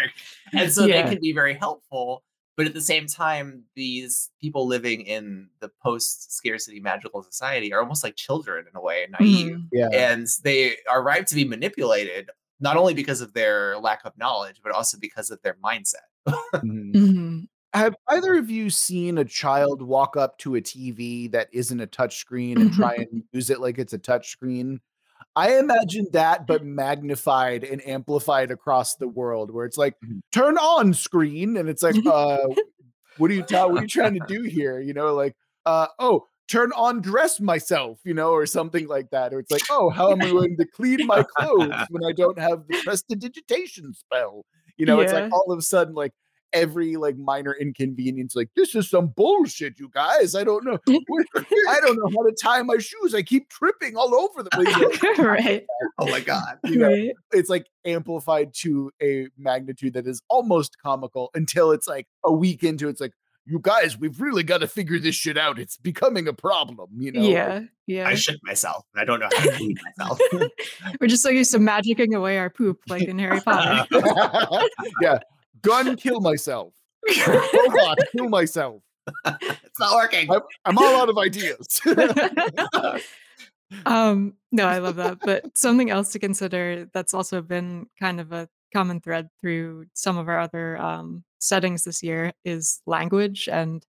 and so Yeah. they can be very helpful but at the same time these people living in the post scarcity magical society are almost like children in a way naive Mhm. yeah. and they are ripe to be manipulated not only because of their lack of knowledge but also because of their mindset Mhm. Mhm. Have either of you seen a child walk up to a TV that isn't a touchscreen and try and use it like it's a touchscreen? I imagine that, but magnified and amplified across the world, where it's like Mhm. turn on screen, and it's like, uh, what are you ta- what are you trying to do here? You know, like, uh, oh, turn on dress myself, you know, or something like that. Or it's like, oh, how am I going to clean my clothes when I don't have the prestidigitation spell? You know, it's like all of a sudden, like every like minor inconvenience, like this is some bullshit, you guys. I don't know. I don't know how to tie my shoes. I keep tripping all over the place. right. oh my god You know, Right. it's like amplified to a magnitude that is almost comical until it's like a week into it's like, you guys, we've really got to figure this shit out. It's becoming a problem, you know? Yeah. Yeah. i shit myself i don't know how to clean myself We're just so used to magicking away our poop like in Harry Potter. yeah. Gun, kill myself. Robot, kill myself. it's not working I'm, I'm all out of ideas. um no i love that but something else to consider that's also been kind of a common thread through some of our other um settings this year is language and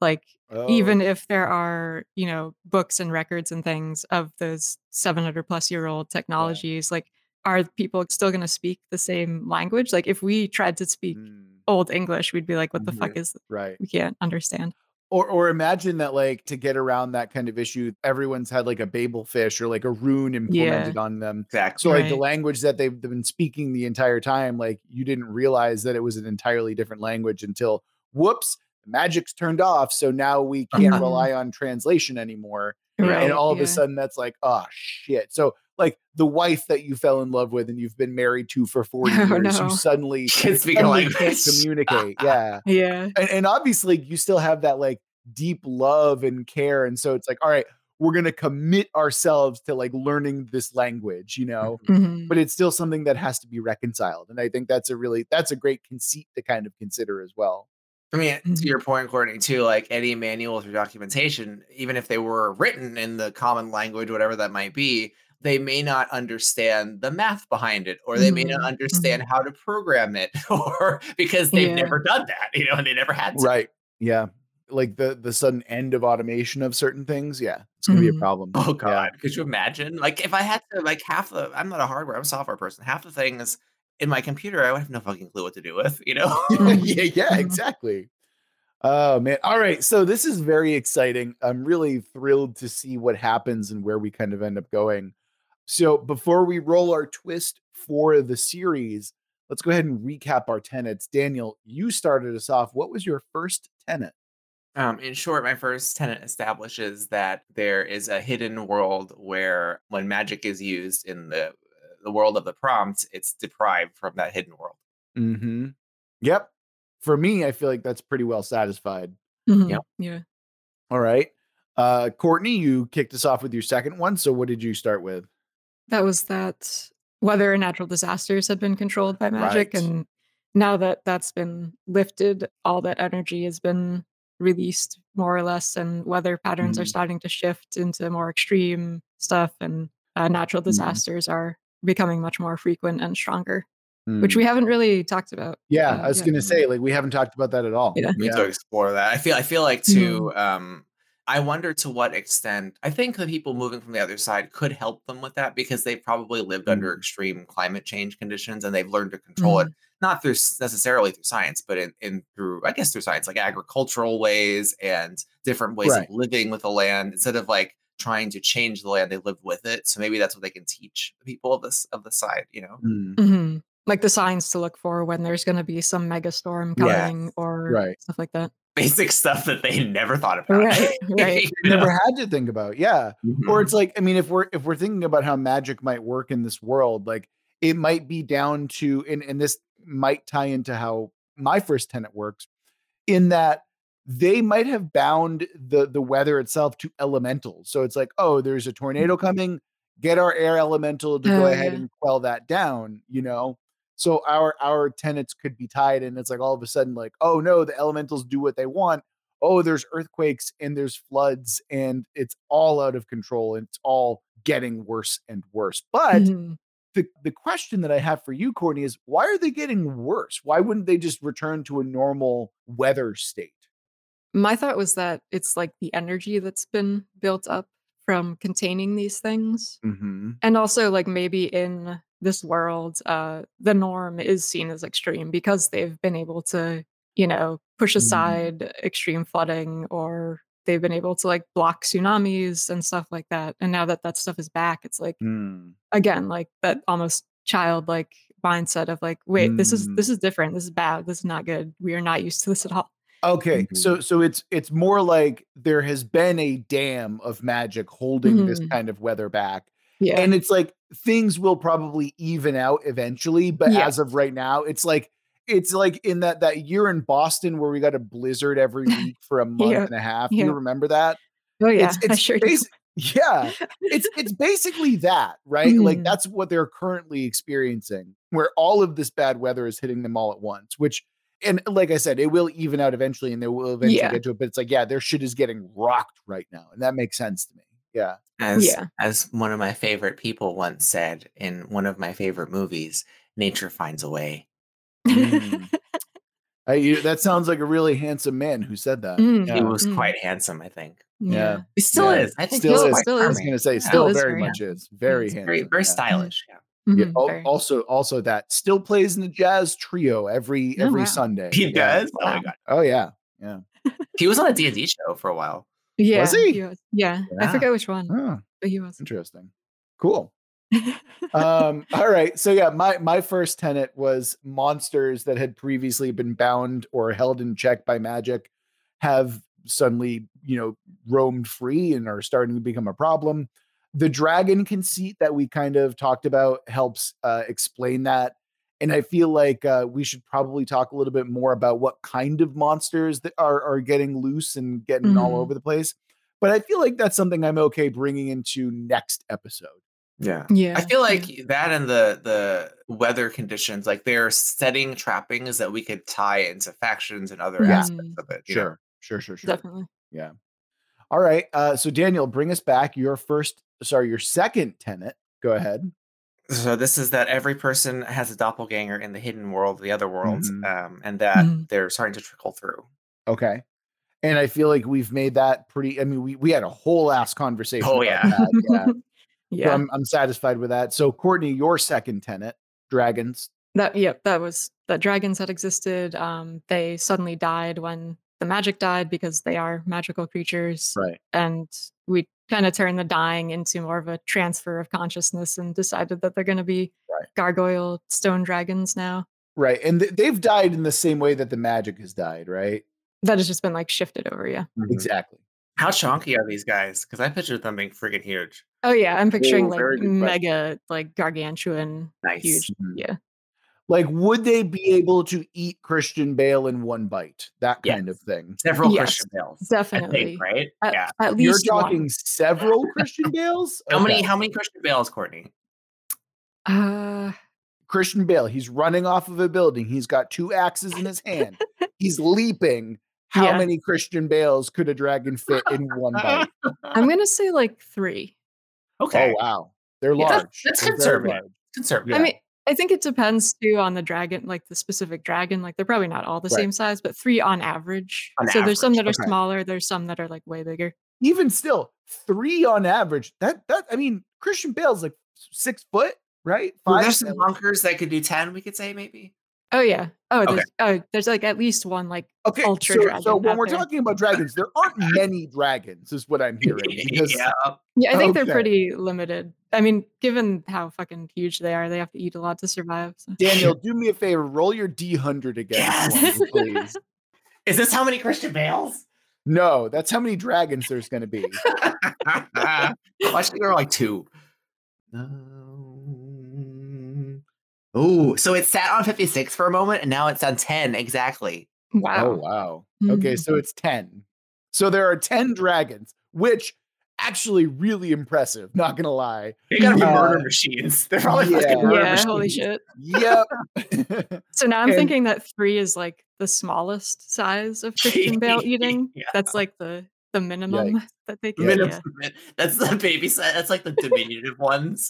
like Oh, even if there are you know books and records and things of those 700 plus year old technologies like are people still going to speak the same language like if we tried to speak mm, old english we'd be like what the fuck Yeah. is right. we can't understand Or or imagine that like to get around that kind of issue, everyone's had like a Babel fish or like a rune implemented on them. exactly So like the language that they've been speaking the entire time, like you didn't realize that it was an entirely different language until whoops, the magic's turned off. So now we can't Mhm. rely on translation anymore. right and all of yeah. a sudden that's like, oh shit. So like the wife that you fell in love with and you've been married to for 40 Oh, years, no. you suddenly, Can't speak suddenly can't communicate. Yeah yeah and, and obviously you still have that like deep love and care and so it's like all right we're going to commit ourselves to like learning this language you know Mhm. but it's still something that has to be reconciled and i think that's a really that's a great conceit to kind of consider as well I mean, to your point, Courtney, too, like any manuals or documentation, even if they were written in the common language, whatever that might be, they may not understand the math behind it, or they may not Mhm, understand how to program it, or because they've Yeah. never done that, you know, and they never had to. right yeah like the the sudden end of automation of certain things yeah it's going to be a Mhm. problem Oh Yeah. God, could you imagine? Like if I had to like half the I'm not a hardware, I'm a software person. Half the things in my computer, I would have no fucking clue what to do with, you know? yeah, yeah, exactly. Oh man. All right. So this is very exciting. I'm really thrilled to see what happens and where we kind of end up going. So before we roll our twist for the series, let's go ahead and recap our tenets. Daniel, you started us off. What was your first tenet? Um, in short, my first tenet establishes that there is a hidden world where when magic is used in the the world of the prompt, it's deprived from that hidden world. Mm-hmm. Yep. For me, I feel like that's pretty well satisfied. Mhm. Yep. Yeah. All right. Uh Courtney, you kicked us off with your second one. So what did you start with? That was that whether natural disasters had been controlled by magic. Right. And now that that's been lifted, all that energy has been released more or less, and weather patterns are Mhm. starting to shift into more extreme stuff. And uh, natural Mhm. disasters are becoming much more frequent and stronger, which Hmm. we haven't really talked about. yeah, uh, I was yeah. gonna say like we haven't talked about that at all. Yeah. We need yeah. to explore that. I feel I feel like too. Um, I wonder to what extent I think the people moving from the other side could help them with that because they probably lived under Mm. extreme climate change conditions and they've learned to control it not through necessarily through science, but in, in through I guess through science like agricultural ways and different ways Right. of living with the land instead of like trying to change the land they live with it. So maybe that's what they can teach the people of this of the side. You know. Hmm. Mhm. Like the signs to look for when there's going to be some mega storm Yes. coming or Right. stuff like that. Basic stuff that they never thought about. Right, right. You You never know? had to think about. Yeah. Mhm. or it's like i mean if we're if we're thinking about how magic might work in this world like it might be down to and, and this might tie into how my first tenet works in that they might have bound the the weather itself to elementals so it's like oh there's a tornado coming get our air elemental to go Oh, ahead yeah. and quell that down you know so our our tenets could be tied and it's like all of a sudden like oh no the elementals do what they want oh, there's earthquakes and there's floods and it's all out of control and it's all getting worse and worse. But Mhm. the, the question that I have for you, Courtney, is why are they getting worse? Why wouldn't they just return to a normal weather state? My thought was that it's like the energy that's been built up from containing these things. Mm-hmm. And also like maybe in this world, uh the norm is seen as extreme because they've been able to, you know, push Mhm. aside extreme flooding or they've been able to like block tsunamis and stuff like that. And now that that stuff is back, it's like Mm. again like that almost childlike mindset of like wait this is Mm. this is different this is bad this is not good we are not used to this at all Okay, Mhm. so so it's it's more like there has been a dam of magic holding this Mhm. kind of weather back. yeah And it's like things will probably even out eventually, but Yeah. as of right now, it's like it's like in that that year in Boston where we got a blizzard every week for a month Yeah, and a half. Do yeah. you remember that? oh yeah it's it's sure basi- yeah. It's it's basically that, right? Like Mhm. that's what they're currently experiencing, where all of this bad weather is hitting them all at once, which and like I said, it will even out eventually and they will eventually Yeah. get to it. But it's like, yeah, their shit is getting rocked right now. And that makes sense to me. Yeah. As Yeah. as one of my favorite people once said in one of my favorite movies, nature finds a way. Mm. I, you, that sounds like a really handsome man who said that. Mm. Yeah. He was Mm. quite handsome, I think. Yeah. He still Yeah. is. I think Still he's is. quite Still is. I was gonna say, Yeah. still is very very much handsome. is very It's handsome. very very yeah. stylish. Yeah. Yeah, Mhm, al- very. Also, also that still plays in the jazz trio every Oh, every wow. Sunday. He Yeah. does. Oh my god. Oh yeah, yeah. He was on a D&D show for a while. Yeah he? was. yeah I Yeah. forget which one Oh, but he was interesting. Cool. um all right so yeah my my first tenet was monsters that had previously been bound or held in check by magic have suddenly you know roamed free and are starting to become a problem the dragon conceit that we kind of talked about helps uh, explain that and i feel like uh, we should probably talk a little bit more about what kind of monsters that are are getting loose and getting all Mhm. over the place but i feel like that's something i'm okay bringing into next episode Yeah. yeah I feel yeah. like that and the the weather conditions, like they're setting trappings that we could tie into factions and other Yeah. aspects of it. you know? Sure, sure, sure, sure. definitely Yeah. All right. Uh, so Daniel, bring us back. Your first, sorry, your second tenet. Go ahead. So this is that every person has a doppelganger in the hidden world, the other worlds, Mhm. um, and that Mhm. they're starting to trickle through. Okay. And I feel like we've made that pretty. I mean, we we had a whole ass conversation. Oh, yeah. that, yeah. So yeah I'm I'm satisfied with that. So Courtney, your second tenet, dragons. that yep that was that dragons had existed um they suddenly died when the magic died because they are magical creatures Right. and we kind of turned the dying into more of a transfer of consciousness and decided that they're going to be Right. gargoyle stone dragons now Right. And th- they've died in the same way that the magic has died. Right. that has just been like shifted over yeah Exactly. How chunky are these guys? Because I pictured them being freaking huge. oh yeah i'm picturing Oh, like very good question. mega like gargantuan Nice. huge Mhm. yeah Like, would they be able to eat Christian Bale in one bite? That kind of thing. Several Yes, Christian Bales. Definitely think, right? at, yeah. at You're talking one. several Christian Bales. How many? How many Christian Bales, Courtney? uh Christian Bale, he's running off of a building. He's got two axes in his hand. He's leaping. How Yeah. many Christian Bales could a dragon fit in one bite? i'm gonna say like three Okay. Oh wow. They're Yeah, large. that's They're conservative. large. Conservative. I mean, I think it depends too on the dragon, like the specific dragon. Like they're probably not all the Right. same size, but three on average. On so there's some that are okay. smaller. There's some that are like way bigger. Even still, three on average. That that I mean, Christian Bale's like six foot, right? Well, Five. there's some bunkers that could do 10, we could say maybe. Oh yeah. Oh, Okay. there's oh, there's like at least one like Okay, ultra so, dragon so when we're there. talking about dragons, there aren't many dragons, is what I'm hearing. Because yeah. yeah. I think Okay. they're pretty limited. I mean, given how fucking huge they are, they have to eat a lot to survive. So. Daniel, do me a favor, roll your D hundred again, Yes. for please. Is this how many Christian Bales? No, that's how many dragons there's going to be. Why should there are like two? Oh, so it sat on 56 for a moment and now it's on 10 exactly. Wow. Oh wow. Okay, Mhm. so it's 10. So there are 10 dragons, which actually really impressive, not gonna lie. They gotta be Uh, murder machines. They're probably yeah. fucking murder Yeah. machines. Holy shit. Yep. So now I'm And- thinking that three is like the smallest size of Christian Bale eating. Yeah. That's like the the minimum that they can. Minimum- Yeah. That's the baby size. That's like the diminutive ones.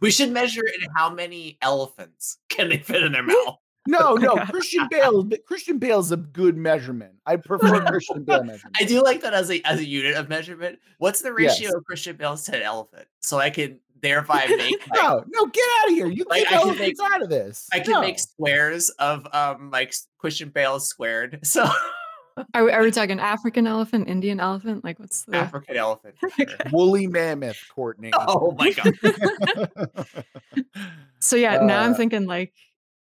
We should measure in how many elephants can they fit in their mouth. no, no. Christian Bale. Christian Bale's a good measurement. I prefer Christian Bale measurement. I do like that as a as a unit of measurement. What's the Yes. ratio of Christian Bales to an elephant? So I can thereby make like, No, no, get out of here. You Like, keep I can elephants out of this. I can No. make squares of um like Christian Bales squared. So Are we, are we talking African elephant, Indian elephant? Like what's the African elephant. sure. woolly mammoth, Courtney. Oh my god. So yeah, now I'm Uh, thinking like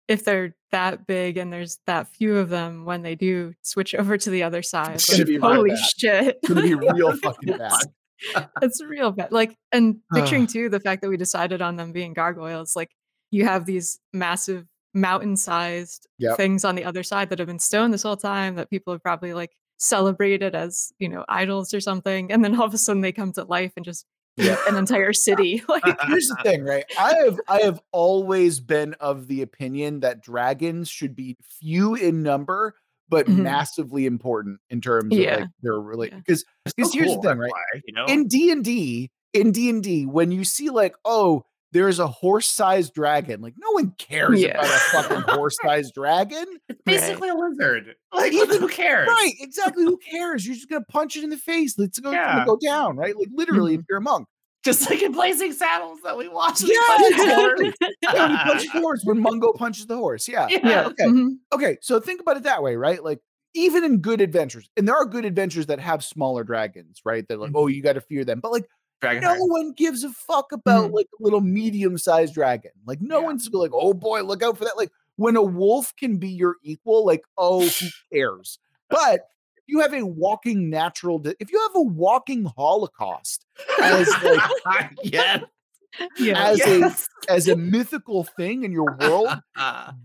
if they're that big and there's that few of them when they do switch over to the other side. It's like, holy bad. shit. It's gonna be real fucking bad. It's real bad. Like, and picturing too the fact that we decided on them being gargoyles, like you have these massive mountain-sized Yep. things on the other side that have been stone this whole time that people have probably like celebrated as you know idols or something, and then all of a sudden they come to life and just an entire city. Like, Here's the thing, right? I have I have always been of the opinion that dragons should be few in number, but Mhm. massively important in terms of Yeah. like their relate. Because because here's cool, the thing, right? why, you know? In D and D, in D and D, when you see like, oh, there's a horse-sized dragon, like no one cares Yeah. about a fucking horse-sized dragon. it's basically a lizard. Like who cares? Right, exactly. Who cares? You're just gonna punch it in the face. It's gonna, Yeah. go down, right? Like literally, if you're a monk. Just like in Blazing Saddles that we watched. Yeah, Yeah. Yeah, when he punches the horse, when Mongo punches the horse. Yeah. Yeah. yeah. okay. mhm. Okay. So think about it that way, right? Like even in good adventures, and there are good adventures that have smaller dragons, right? They're like, oh, you got to fear them. But like, no Dragonheart. one gives a fuck about Mhm. like a little medium sized dragon. Like, no Yeah. one's like, oh boy, look out for that. Like, when a wolf can be your equal, like, oh, who cares? But if you have a walking natural, di- if you have a walking Holocaust as like yes. Yeah. as yes. a as a mythical thing in your world,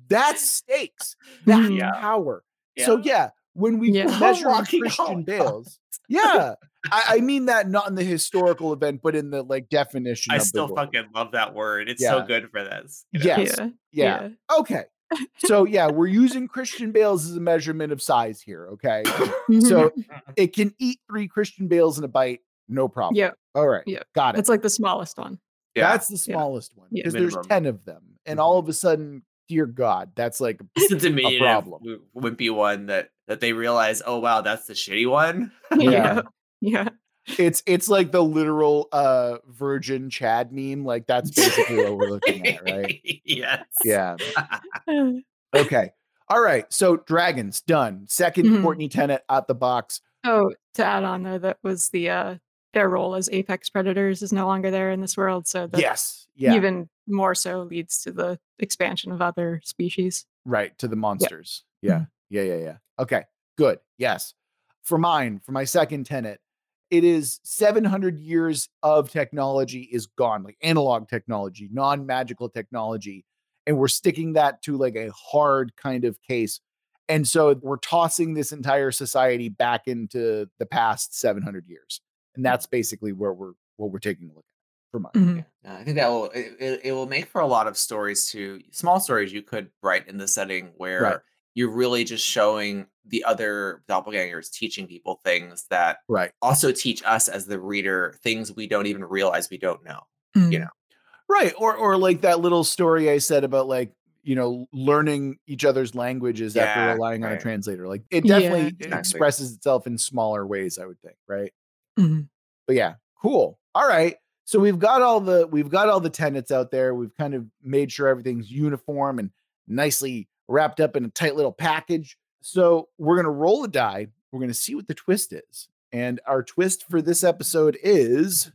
that's stakes. That's Mhm. Yeah. power. So yeah, when we Yeah. measure Walking Christian Bales, yeah, I, I mean that not in the historical event, but in the like definition. I of the still word. fucking love that word. It's so good for this. you know? Yes. yeah. Yeah. Okay. So yeah, we're using Christian Bales as a measurement of size here. Okay. So it can eat three Christian Bales in a bite, no problem. yeah, All right. Yeah. Got it. it's like the smallest one. Yeah. That's the smallest one Yeah. because there's 10 of them. And Mhm. all of a sudden, dear God, that's like, It's the diminutive, problem. w- wimpy one that that they realize. Oh wow, that's the shitty one. yeah. Yeah. it's it's like the literal uh virgin Chad meme. Like that's basically what we're looking at, right? yes. Yeah. Okay. All right. So dragons done. 2nd Mhm. Courtney tenet at the box. Oh, to add on though, that was the uh their role as apex predators is no longer there in this world. So that yes. Yeah. even more so leads to the expansion of other species. right to the monsters. Yeah. Yeah. Yeah. Yeah. Yeah. Okay. Good. Yes. For mine, for my second tenet, it is 700 years of technology is gone, like analog technology, non magical technology. And we're sticking that to like a hard kind of case. And so we're tossing this entire society back into the past 700 years. And that's basically where we're, what we're taking a look at for mine. Mhm. Yeah, I think that will it, it, it will make for a lot of stories too. Small stories you could write in the setting where you're really just showing the other doppelgangers teaching people things that Right. also teach us as the reader things we don't even realize we don't know. Mm. know. Right. Or or like that little story I said about like, you know, learning each other's languages after Yeah, relying on a translator. Like it Yeah, definitely exactly. expresses itself in smaller ways, I would think, right? Mhm. But yeah, cool. All right. So we've got all the we've got all the tenets out there. We've kind of made sure everything's uniform and nicely wrapped up in a tight little package. So we're gonna roll a die. We're gonna see what the twist is. And our twist for this episode is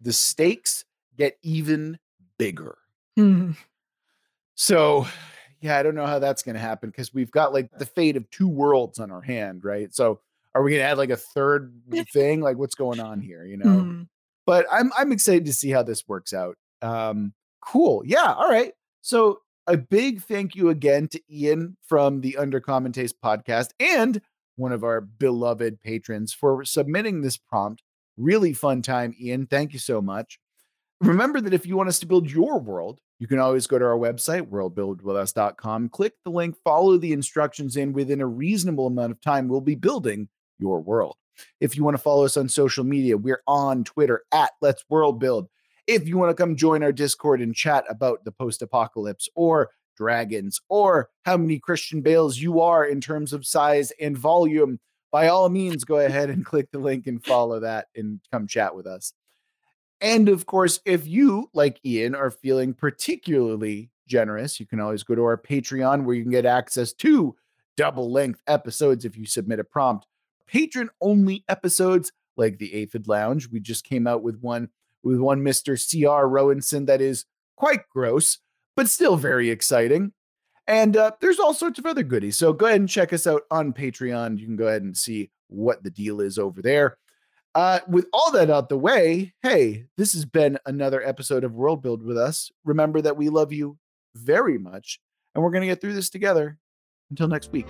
the stakes get even bigger. Mhm. So, yeah, I don't know how that's going to happen because we've got like the fate of two worlds on our hand, right? So, are we going to add like a third thing? Like, what's going on here? You know, Mhm. but I'm I'm excited to see how this works out. Um, cool. Yeah. All right. So, a big thank you again to Ian from the Under Undercommon Taste podcast and one of our beloved patrons for submitting this prompt. Really fun time, Ian. Thank you so much. Remember that if you want us to build your world, you can always go to our website, worldbuildwithus.com, click the link, follow the instructions, and within a reasonable amount of time, we'll be building your world. If you want to follow us on social media, we're on Twitter at Let's World Build. If you want to come join our Discord and chat about the post apocalypse or dragons or how many Christian Bales you are in terms of size and volume, by all means, go ahead and click the link and follow that and come chat with us. And of course, if you, like Ian, are feeling particularly generous, you can always go to our Patreon where you can get access to double length episodes if you submit a prompt. Patron only episodes like the Aphid Lounge. We just came out with one with one Mr. C.R. Rowanson that is quite gross, but still very exciting. And uh, there's all sorts of other goodies. So go ahead and check us out on Patreon. You can go ahead and see what the deal is over there. Uh, with all that out the way, hey, this has been another episode of World Build with us. Remember that we love you very much, and we're going to get through this together. Until next week.